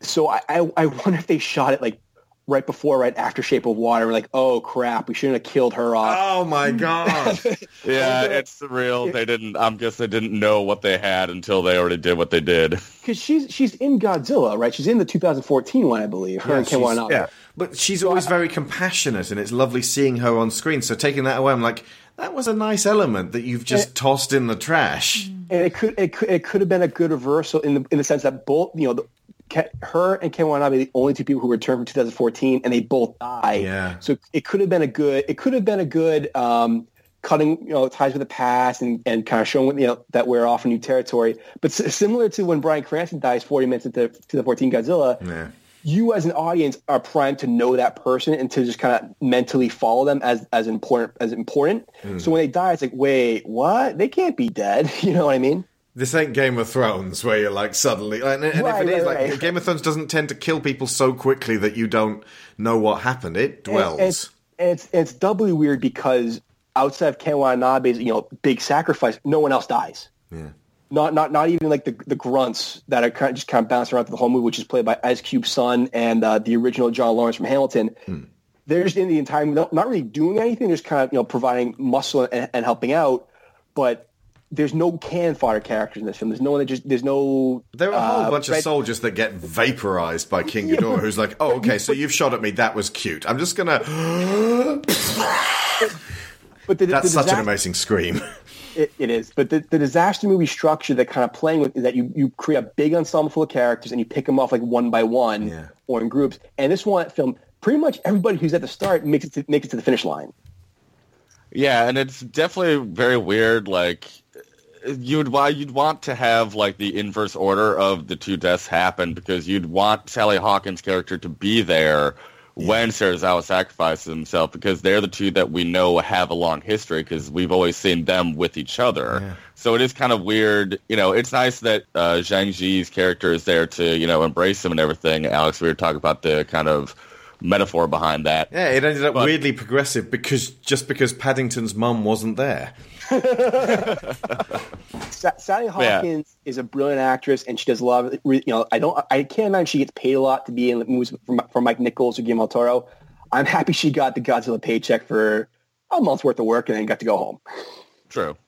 so I, I I wonder if they shot it like right before, right after Shape of Water. We're like, oh crap, we shouldn't have killed her off. Oh my mm. god. Yeah, uh, it's surreal. They didn't. I'm guess they didn't know what they had until they already did what they did. Because she's she's in Godzilla, right? She's in the 2014 one, I believe. Her and Ken Watanabe. yeah. But she's always very compassionate, and it's lovely seeing her on screen. So taking that away, I'm like, that was a nice element that you've just tossed in the trash. and it could it could it could have been a good reversal in the in the sense that both you know the, Ke- her and Ken Watanabe are the only two people who returned from 2014, and they both die. Yeah. So it could have been a good it could have been a good um, cutting you know ties with the past and, and kind of showing you know that we're off in new territory. But s- similar to when Bryan Cranston dies 40 minutes into 2014 Godzilla, Yeah. you as an audience are primed to know that person and to just kind of mentally follow them as as important as important. Mm. So when they die, it's like, wait, what? They can't be dead. You know what I mean? This ain't Game of Thrones where you're like suddenly, and, and Right, if it is, right, like right. Game of Thrones doesn't tend to kill people so quickly that you don't know what happened. It dwells. And it's, it's it's doubly weird because outside of Ken Watanabe's you know big sacrifice, no one else dies. Yeah. Not not not even like the the grunts that are kind of just kind of bouncing around through the whole movie, which is played by Ice Cube's son and uh, the original John Laurens from Hamilton. They're just in the entire movie, not not really doing anything, just kind of you know providing muscle and, and helping out, but. There's no can fodder characters in this film. There's no one that just. There's no. There are a whole uh, bunch of soldiers that get vaporized by King Ghidorah, who's like, "Oh, okay, so you've shot at me. That was cute. I'm just gonna." But the, That's the such an amazing scream. It, it is, but the, the disaster movie structure that kind of playing with is that you, you create a big ensemble full of characters and you pick them off like one by one or in groups. And this one film, pretty much everybody who's at the start makes it to, makes it to the finish line. Yeah, and it's definitely very weird. Like you'd why you'd want to have like the inverse order of the two deaths happen because you'd want Sally Hawkins' character to be there when Serizawa sacrifices himself because they're the two that we know have a long history because we've always seen them with each other. So it is kind of weird. You know, it's nice that uh, Zhang Ziyi's character is there to you know embrace him and everything. Alex, we were talking about the kind of metaphor behind that. Yeah, it ended up weirdly progressive because just because Paddington's mum wasn't there. Sally Hawkins is a brilliant actress, and she does a lot of you know. I don't, I can't imagine she gets paid a lot to be in movies from, from Mike Nichols or Guillermo del Toro. I'm happy she got the Godzilla paycheck for a month's worth of work and then got to go home. True.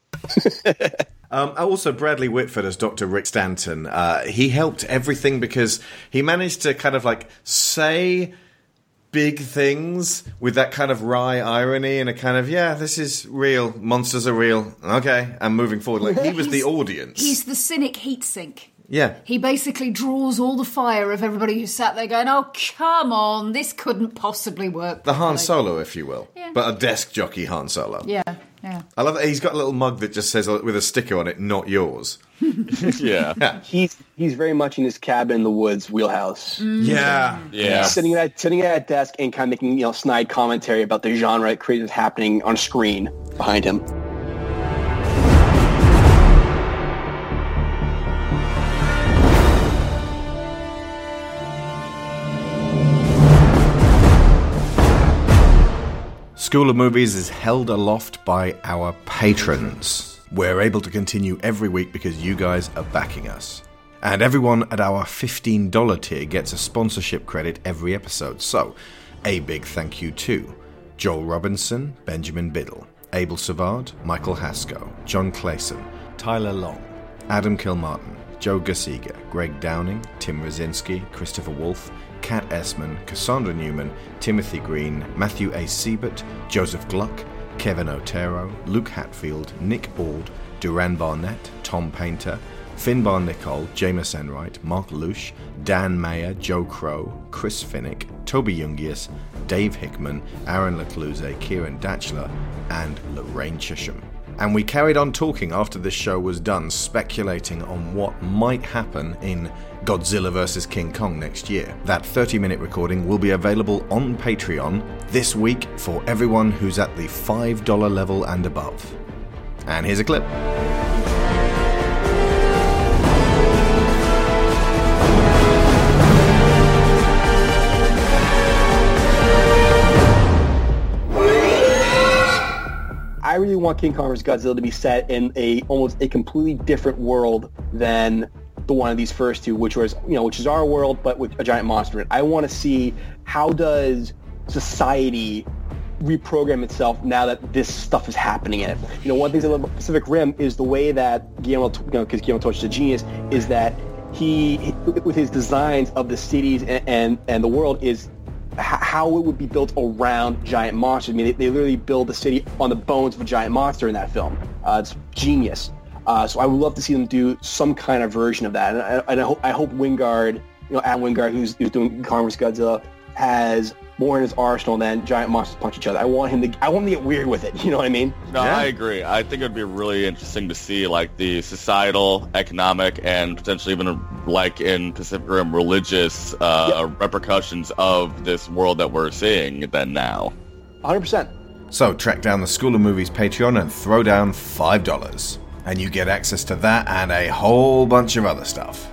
Um, also, Bradley Whitford as Dr. Rick Stanton. Uh, he helped everything because he managed to kind of like say big things with that kind of wry irony and a kind of, yeah, this is real. Monsters are real. Okay, I'm moving forward. Like he was the audience. He's the cynic heat sink. Yeah. He basically draws all the fire of everybody who sat there going, "Oh, come on, this couldn't possibly work." The Han. Solo, if you will. Yeah. But a desk jockey Han Solo. Yeah, yeah. I love that he's got a little mug that just says with a sticker on it, not yours. yeah. He's he's very much in his cabin in the woods wheelhouse. Mm. Yeah. Yeah. Sitting at sitting at a desk and kind of making you know snide commentary about the genre it created happening on screen behind him. School of Movies is held aloft by our patrons. We're able to continue every week because you guys are backing us. And everyone at our $15 tier gets a sponsorship credit every episode. So, a big thank you to Joel Robinson, Benjamin Biddle, Abel Savard, Michael Haskell, John Clayson, Tyler Long, Adam Kilmartin, Joe Gasiga, Greg Downing, Tim Rosinski, Christopher Wolfe, Kat Essman, Cassandra Newman, Timothy Green, Matthew A. Siebert, Joseph Gluck, Kevin Otero, Luke Hatfield, Nick Ald, Duran Barnett, Tom Painter, Finbar Nicole, Jameis Enright, Mark Lush, Dan Mayer, Joe Crow, Chris Finnick, Toby Jungius, Dave Hickman, Aaron Lecluse, Kieran Datchler, and Lorraine Chisholm. And we carried on talking after this show was done, speculating on what might happen in Godzilla vs. King Kong next year. That 30 minute recording will be available on Patreon this week for everyone who's at the $5 level and above. And here's a clip. I really want King Kong vs. Godzilla to be set in a almost a completely different world than the one of these first two, which was you know which is our world but with a giant monster. in it. I want to see how does society reprogram itself now that this stuff is happening in it. You know, one thing about Pacific Rim is the way that Guillermo, you know, because Guillermo Toro is a genius, is that he, with his designs of the cities and and, and the world is how it would be built around giant monsters. I mean, they, they literally build the city on the bones of a giant monster in that film. Uh, it's genius. Uh, so I would love to see them do some kind of version of that. And I, and I hope I hope Wingard, you know, Adam Wingard, who's, who's doing Kong vs. Godzilla, has more in his arsenal than giant monsters punch each other. I want him to I want him to get weird with it. You know what I mean? No, I agree. I think it would be really interesting to see like the societal, economic, and potentially even like in Pacific Rim, religious uh, repercussions of this world that we're seeing then now. 100%. So track down the School of Movies Patreon and throw down $5. And you get access to that and a whole bunch of other stuff.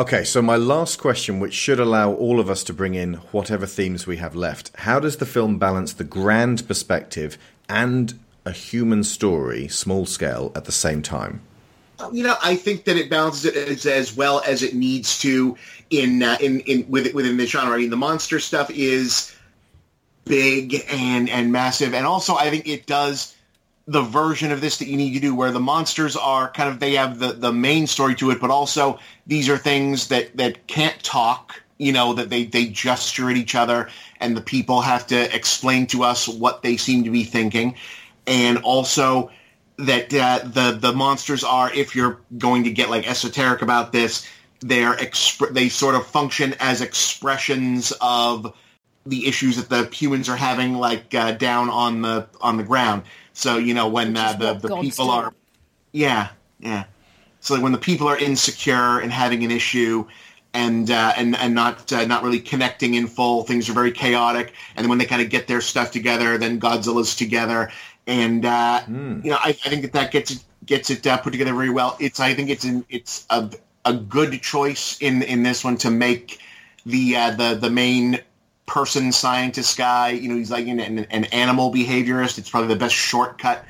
Okay, so my last question, which should allow all of us to bring in whatever themes we have left. How does the film balance the grand perspective and a human story, small scale, at the same time? you know, I think that it balances it as, as well as it needs to in uh, in in with, within the genre. I mean, the monster stuff is big and and massive, and also I think it does the version of this that you need to do where the monsters are kind of they have the the main story to it, but also these are things that that can't talk. You know that they they gesture at each other, and the people have to explain to us what they seem to be thinking, and also that uh, the the monsters are, if you're going to get like esoteric about this, they're exp- they sort of function as expressions of the issues that the humans are having, like uh, down on the on the ground. So you know when uh, the the gods people do. are, yeah, yeah. So like when the people are insecure and having an issue. And, uh, and and not uh, not really connecting in full. Things are very chaotic, and then when they kind of get their stuff together, then Godzilla's together, and uh, you know I, I think that that gets it gets it uh, put together very well. It's I think it's an, it's a a good choice in in this one to make the uh, the the main person scientist guy. You know, he's like an, an, an animal behaviorist. It's probably the best shortcut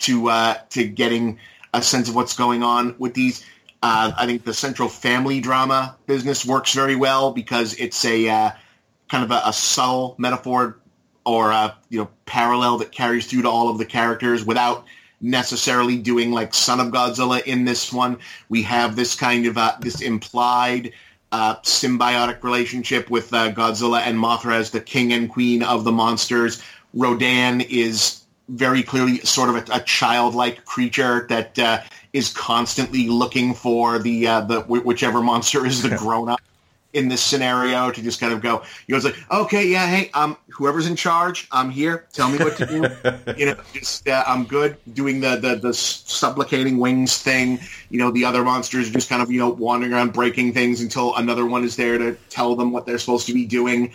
to uh, to getting a sense of what's going on with these. Uh, I think the central family drama business works very well because it's a uh, kind of a, a subtle metaphor or a you know parallel that carries through to all of the characters without necessarily doing like Son of Godzilla in this one. We have this kind of uh, this implied uh, symbiotic relationship with uh, Godzilla and Mothra as the king and queen of the monsters. Rodan is very clearly sort of a, a childlike creature that uh, is constantly looking for the uh, the wh- whichever monster is the grown up in this scenario to just kind of go. He goes like, okay, yeah, hey, um, whoever's in charge, I'm here. Tell me what to do. you know, just uh, I'm good doing the the the supplicating wings thing. You know, the other monsters are just kind of you know wandering around breaking things until another one is there to tell them what they're supposed to be doing.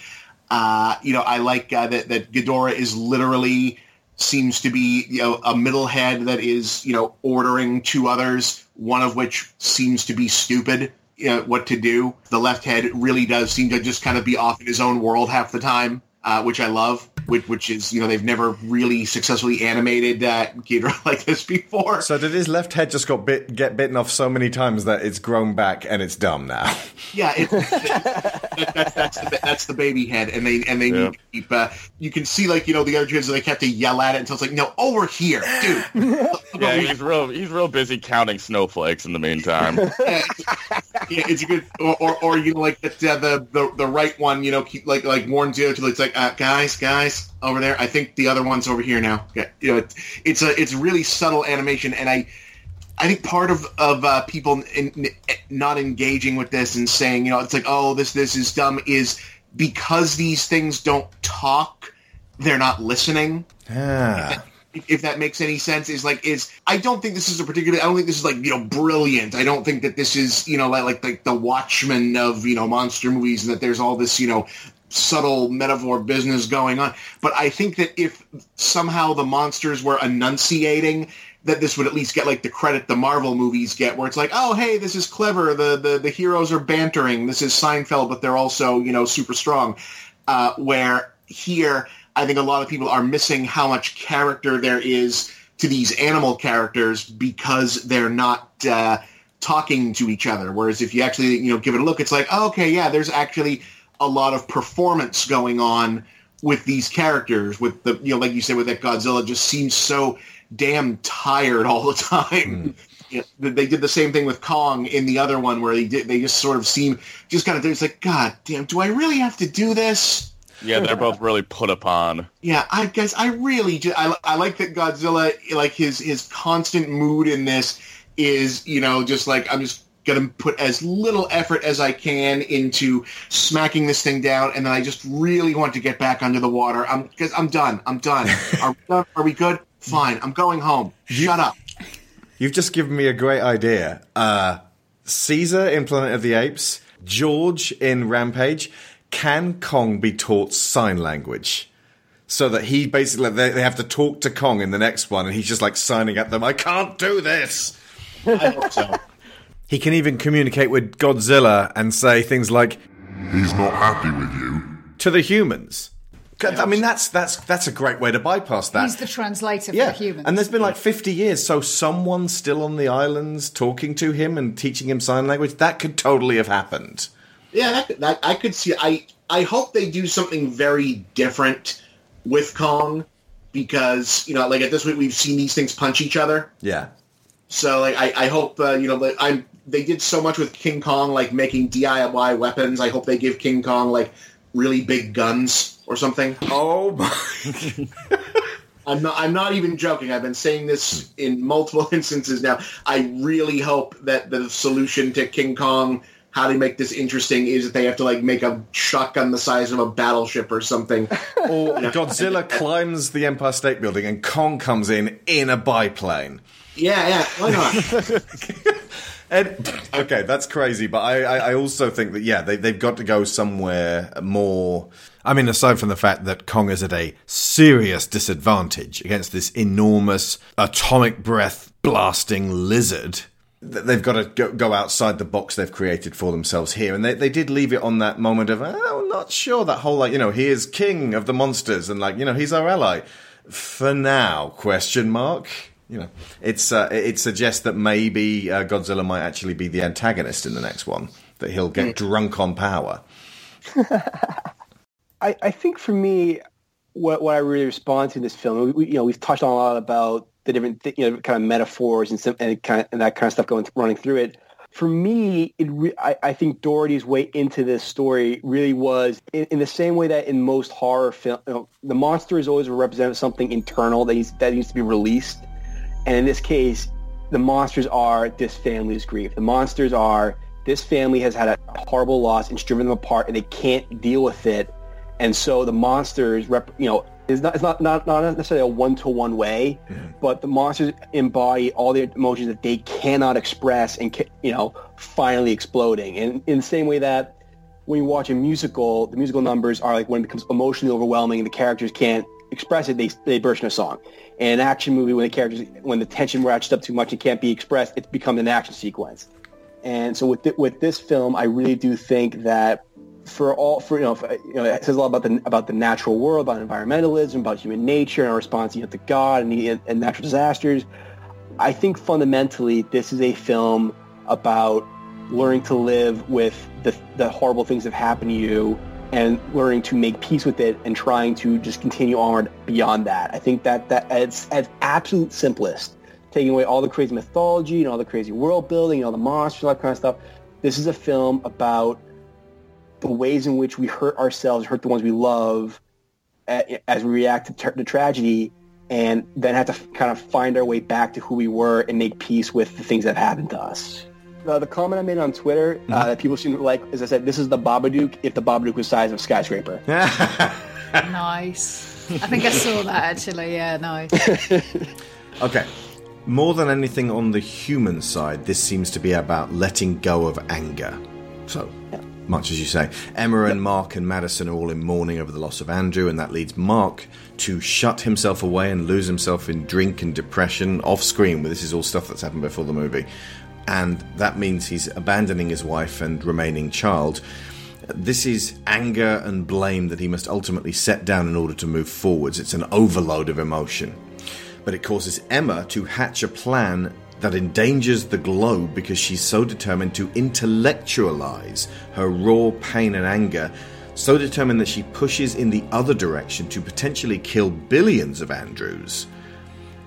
Uh, you know, I like uh, that that Ghidorah is literally seems to be you know a middle head that is you know ordering two others, one of which seems to be stupid. You know, what to do. The left head really does seem to just kind of be off in his own world half the time, uh, which I love. Which, which is you know they've never really successfully animated uh, Ghidorah like this before. So did his left head just got bit, get bitten off so many times that it's grown back and it's dumb now? Yeah, it, that, that's that's the, that's the baby head, and they and they need to keep. Uh, you can see like you know the other kids they have to yell at it until it's like no over here, dude. Yeah, he's real. He's real busy counting snowflakes in the meantime. yeah, it's a good, or, or, or you know, like the, the the the right one, you know, keep like like warns you to it's like uh, guys, guys over there. I think the other one's over here now. Yeah, you know, it's it's a it's really subtle animation, and I I think part of of uh, people in, in, not engaging with this and saying, you know, it's like, oh, this this is dumb, is because these things don't talk, they're not listening. Ah. If, that makes any sense, is like is I don't think this is a particular. I don't think this is like you know brilliant. I don't think that this is you know like like, like the Watchmen of you know monster movies and that there's all this you know subtle metaphor business going on. But I think that if somehow the monsters were enunciating that this would at least get like the credit the Marvel movies get, where it's like, oh hey, this is clever. The the the heroes are bantering. This is Seinfeld, but they're also you know super strong. Uh, where here, I think a lot of people are missing how much character there is to these animal characters because they're not uh, talking to each other. Whereas if you actually you know give it a look, it's like, oh, okay, yeah, there's actually a lot of performance going on with these characters. With the you know, like you said, with that Godzilla, just seems so damn tired all the time. You know, they did the same thing with Kong in the other one, where they did. They just sort of seem just kind of. It's like, God damn, do I really have to do this? Yeah, they're both really put upon. Yeah, I guess I really just, I, I like that Godzilla like his his constant mood in this is you know just like I'm just gonna put as little effort as I can into smacking this thing down, and then I just really want to get back under the water. I'm because I'm done. I'm done. Are we done? Are we good? Fine. I'm going home. Shut up. You've just given me a great idea. Uh, Caesar in Planet of the Apes, George in Rampage. Can Kong be taught sign language? So that he basically, they, they have to talk to Kong in the next one, and he's just like signing at them, I can't do this. I hope so. He can even communicate with Godzilla and say things like, He's not happy with you. to the humans. I mean, that's that's that's a great way to bypass that. He's the translator yeah, for humans. and there's been like 50 years, so someone still on the islands talking to him and teaching him sign language. That could totally have happened. Yeah, that, that I could see. I I hope they do something very different with Kong because you know, like at this point, we've seen these things punch each other. Yeah. So like, I, I hope uh, you know, like, I'm. They did so much with King Kong, like making DIY weapons. I hope they give King Kong like really big guns or something. Oh my! I'm not. I'm not even joking. I've been saying this in multiple instances now. I really hope that the solution to King Kong, how they make this interesting, is that they have to like make a shotgun the size of a battleship or something. Or Godzilla climbs the Empire State Building and Kong comes in in a biplane. Yeah, yeah. Why not? And, okay, that's crazy, but I, I, I also think that yeah, they they've got to go somewhere more. I mean, aside from the fact that Kong is at a serious disadvantage against this enormous atomic breath blasting lizard, they've got to go, go outside the box they've created for themselves here. And they, they did leave it on that moment of, oh, I'm not sure. That whole, like, you know, he is king of the monsters and, like, you know, he's our ally. For now, question mark. You know, it's uh, it suggests that maybe uh, Godzilla might actually be the antagonist in the next one. That he'll get drunk on power. I, I think for me, what what I really respond to in this film, we, you know, we've touched on a lot about the different th- you know kind of metaphors and some, and kind of, and that kind of stuff going running through it. For me, it re- I, I think Dougherty's way into this story really was in, in the same way that in most horror film, you know, the monster is always represented something internal that needs that needs to be released, and in this case, the monsters are this family's grief. The monsters are this family has had a horrible loss and it's driven them apart, and they can't deal with it and so the monsters, rep, you know, it's not, it's not, not, not necessarily a one-to-one way, but the monsters embody all the emotions that they cannot express and, you know, finally exploding. And in the same way that when you watch a musical, the musical numbers are like when it becomes emotionally overwhelming and the characters can't express it, they, they burst in a song. In an action movie, when the characters, when the tension ratchets up too much and can't be expressed, it becomes an action sequence. And so with, th- with this film, I really do think that for all for you know, for, you know it says a lot about the about the natural world, about environmentalism, about human nature, and our response you know, to God and, the, and natural disasters. I think fundamentally this is a film about learning to live with the the horrible things that have happened to you and learning to make peace with it and trying to just continue onward beyond that. I think that that it's at absolute simplest, taking away all the crazy mythology and all the crazy world building and all the monsters, all that kind of stuff This is a film about the ways in which we hurt ourselves, hurt the ones we love, as we react to, tra- to tragedy, and then have to f- kind of find our way back to who we were and make peace with the things that happened to us. Uh, the comment I made on Twitter uh, that people seem to like is I said, this is the Babadook if the Babadook was the size of a skyscraper. nice. I think I saw that actually. Yeah, nice. Okay. More than anything on the human side, this seems to be about letting go of anger. So, much as you say, Emma and Mark and Madison are all in mourning over the loss of Andrew, and that leads Mark to shut himself away and lose himself in drink and depression off screen. This is all stuff that's happened before the movie. And that means he's abandoning his wife and remaining child. This is anger and blame that he must ultimately set down in order to move forwards. It's an overload of emotion but it causes Emma to hatch a plan that endangers the globe because she's so determined to intellectualize her raw pain and anger, so determined that she pushes in the other direction to potentially kill billions of Andrews.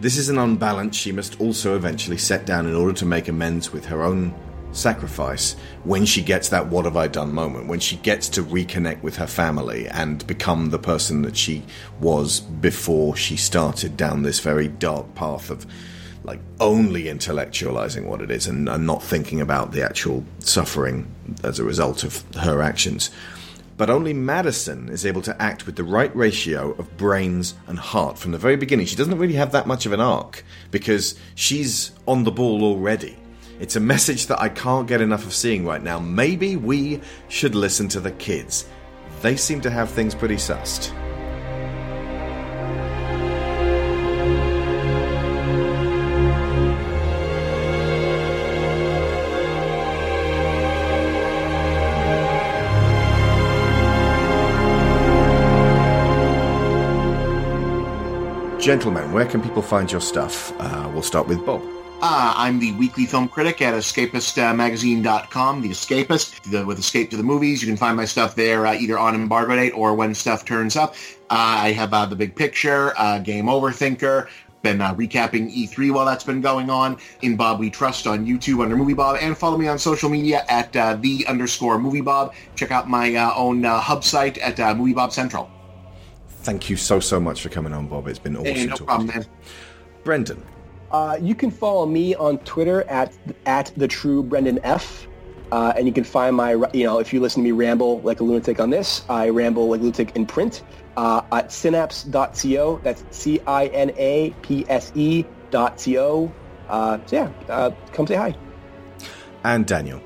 This is an unbalance she must also eventually set down in order to make amends with her own sacrifice when she gets that what have I done moment, when she gets to reconnect with her family and become the person that she was before she started down this very dark path of like only intellectualizing what it is and, and not thinking about the actual suffering as a result of her actions. But only Madison is able to act with the right ratio of brains and heart from the very beginning. She doesn't really have that much of an arc because she's on the ball already. It's a message that I can't get enough of seeing right now. Maybe we should listen to the kids. They seem to have things pretty sussed. Gentlemen, where can people find your stuff? Uh, we'll start with Bob. Uh, I'm the weekly film critic at escapistmagazine.com, The Escapist, the, with Escape to the Movies. You can find my stuff there uh, either on embargo date or when stuff turns up. Uh, I have uh, The Big Picture, uh, Game Over Thinker, been uh, recapping E3 while that's been going on, in Bob We Trust on YouTube under Movie Bob, and follow me on social media at uh, the underscore Movie Bob. Check out my uh, own uh, hub site at uh, Movie Bob Central. Thank you so, so much for coming on, Bob. It's been awesome Hey, no talking problem, to you. man. Brendan. Uh, you can follow me on Twitter at at the true Brendan F. Uh, and you can find my, you know, if you listen to me ramble like a lunatic on this, I ramble like a lunatic in print uh, at cinapse.co. That's C-I-N-A-P-S-E dot C-O. Uh, so yeah, uh, come say hi. And Daniel.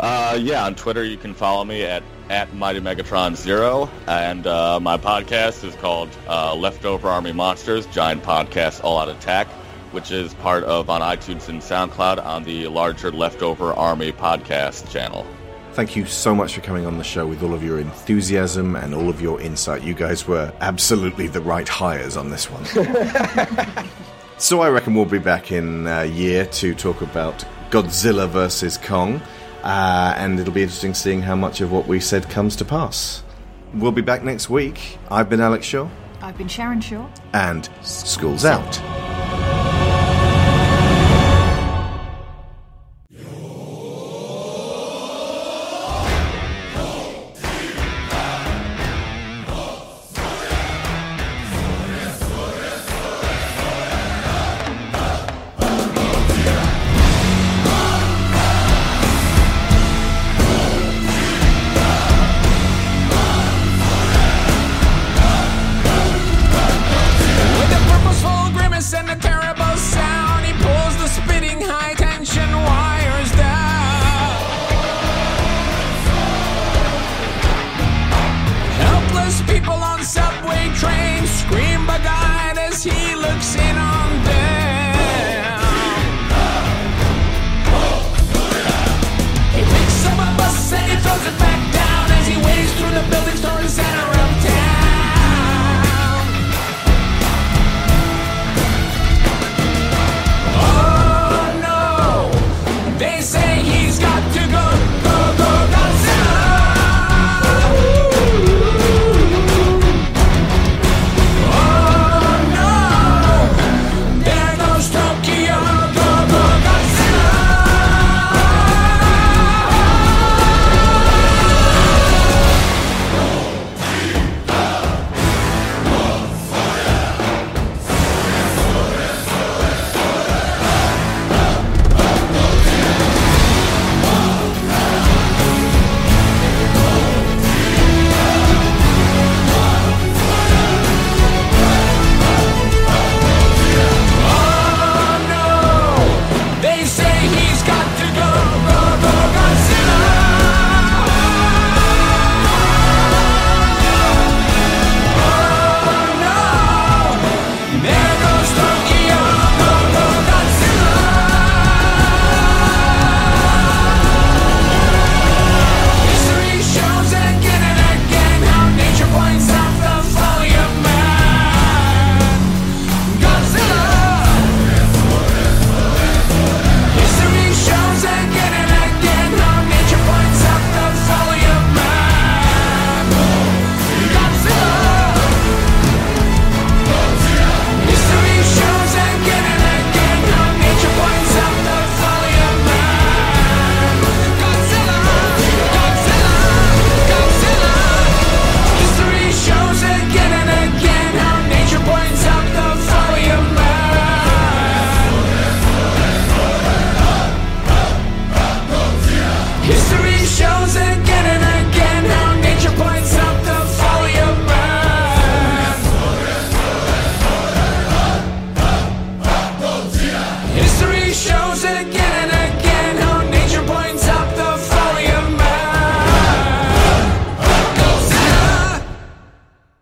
Uh, yeah, on Twitter you can follow me at at Mighty Megatron Zero, and uh, my podcast is called uh, Leftover Army Monsters Giant Podcast All Out Attack, which is part of on iTunes and SoundCloud on the larger Leftover Army podcast channel. Thank you so much for coming on the show with all of your enthusiasm and all of your insight. You guys were absolutely the right hires on this one. so I reckon we'll be back in a year to talk about Godzilla versus Kong, uh, and it'll be interesting seeing how much of what we said comes to pass. We'll be back next week. I've been Alex Shaw, I've been Sharon Shaw. and school's out.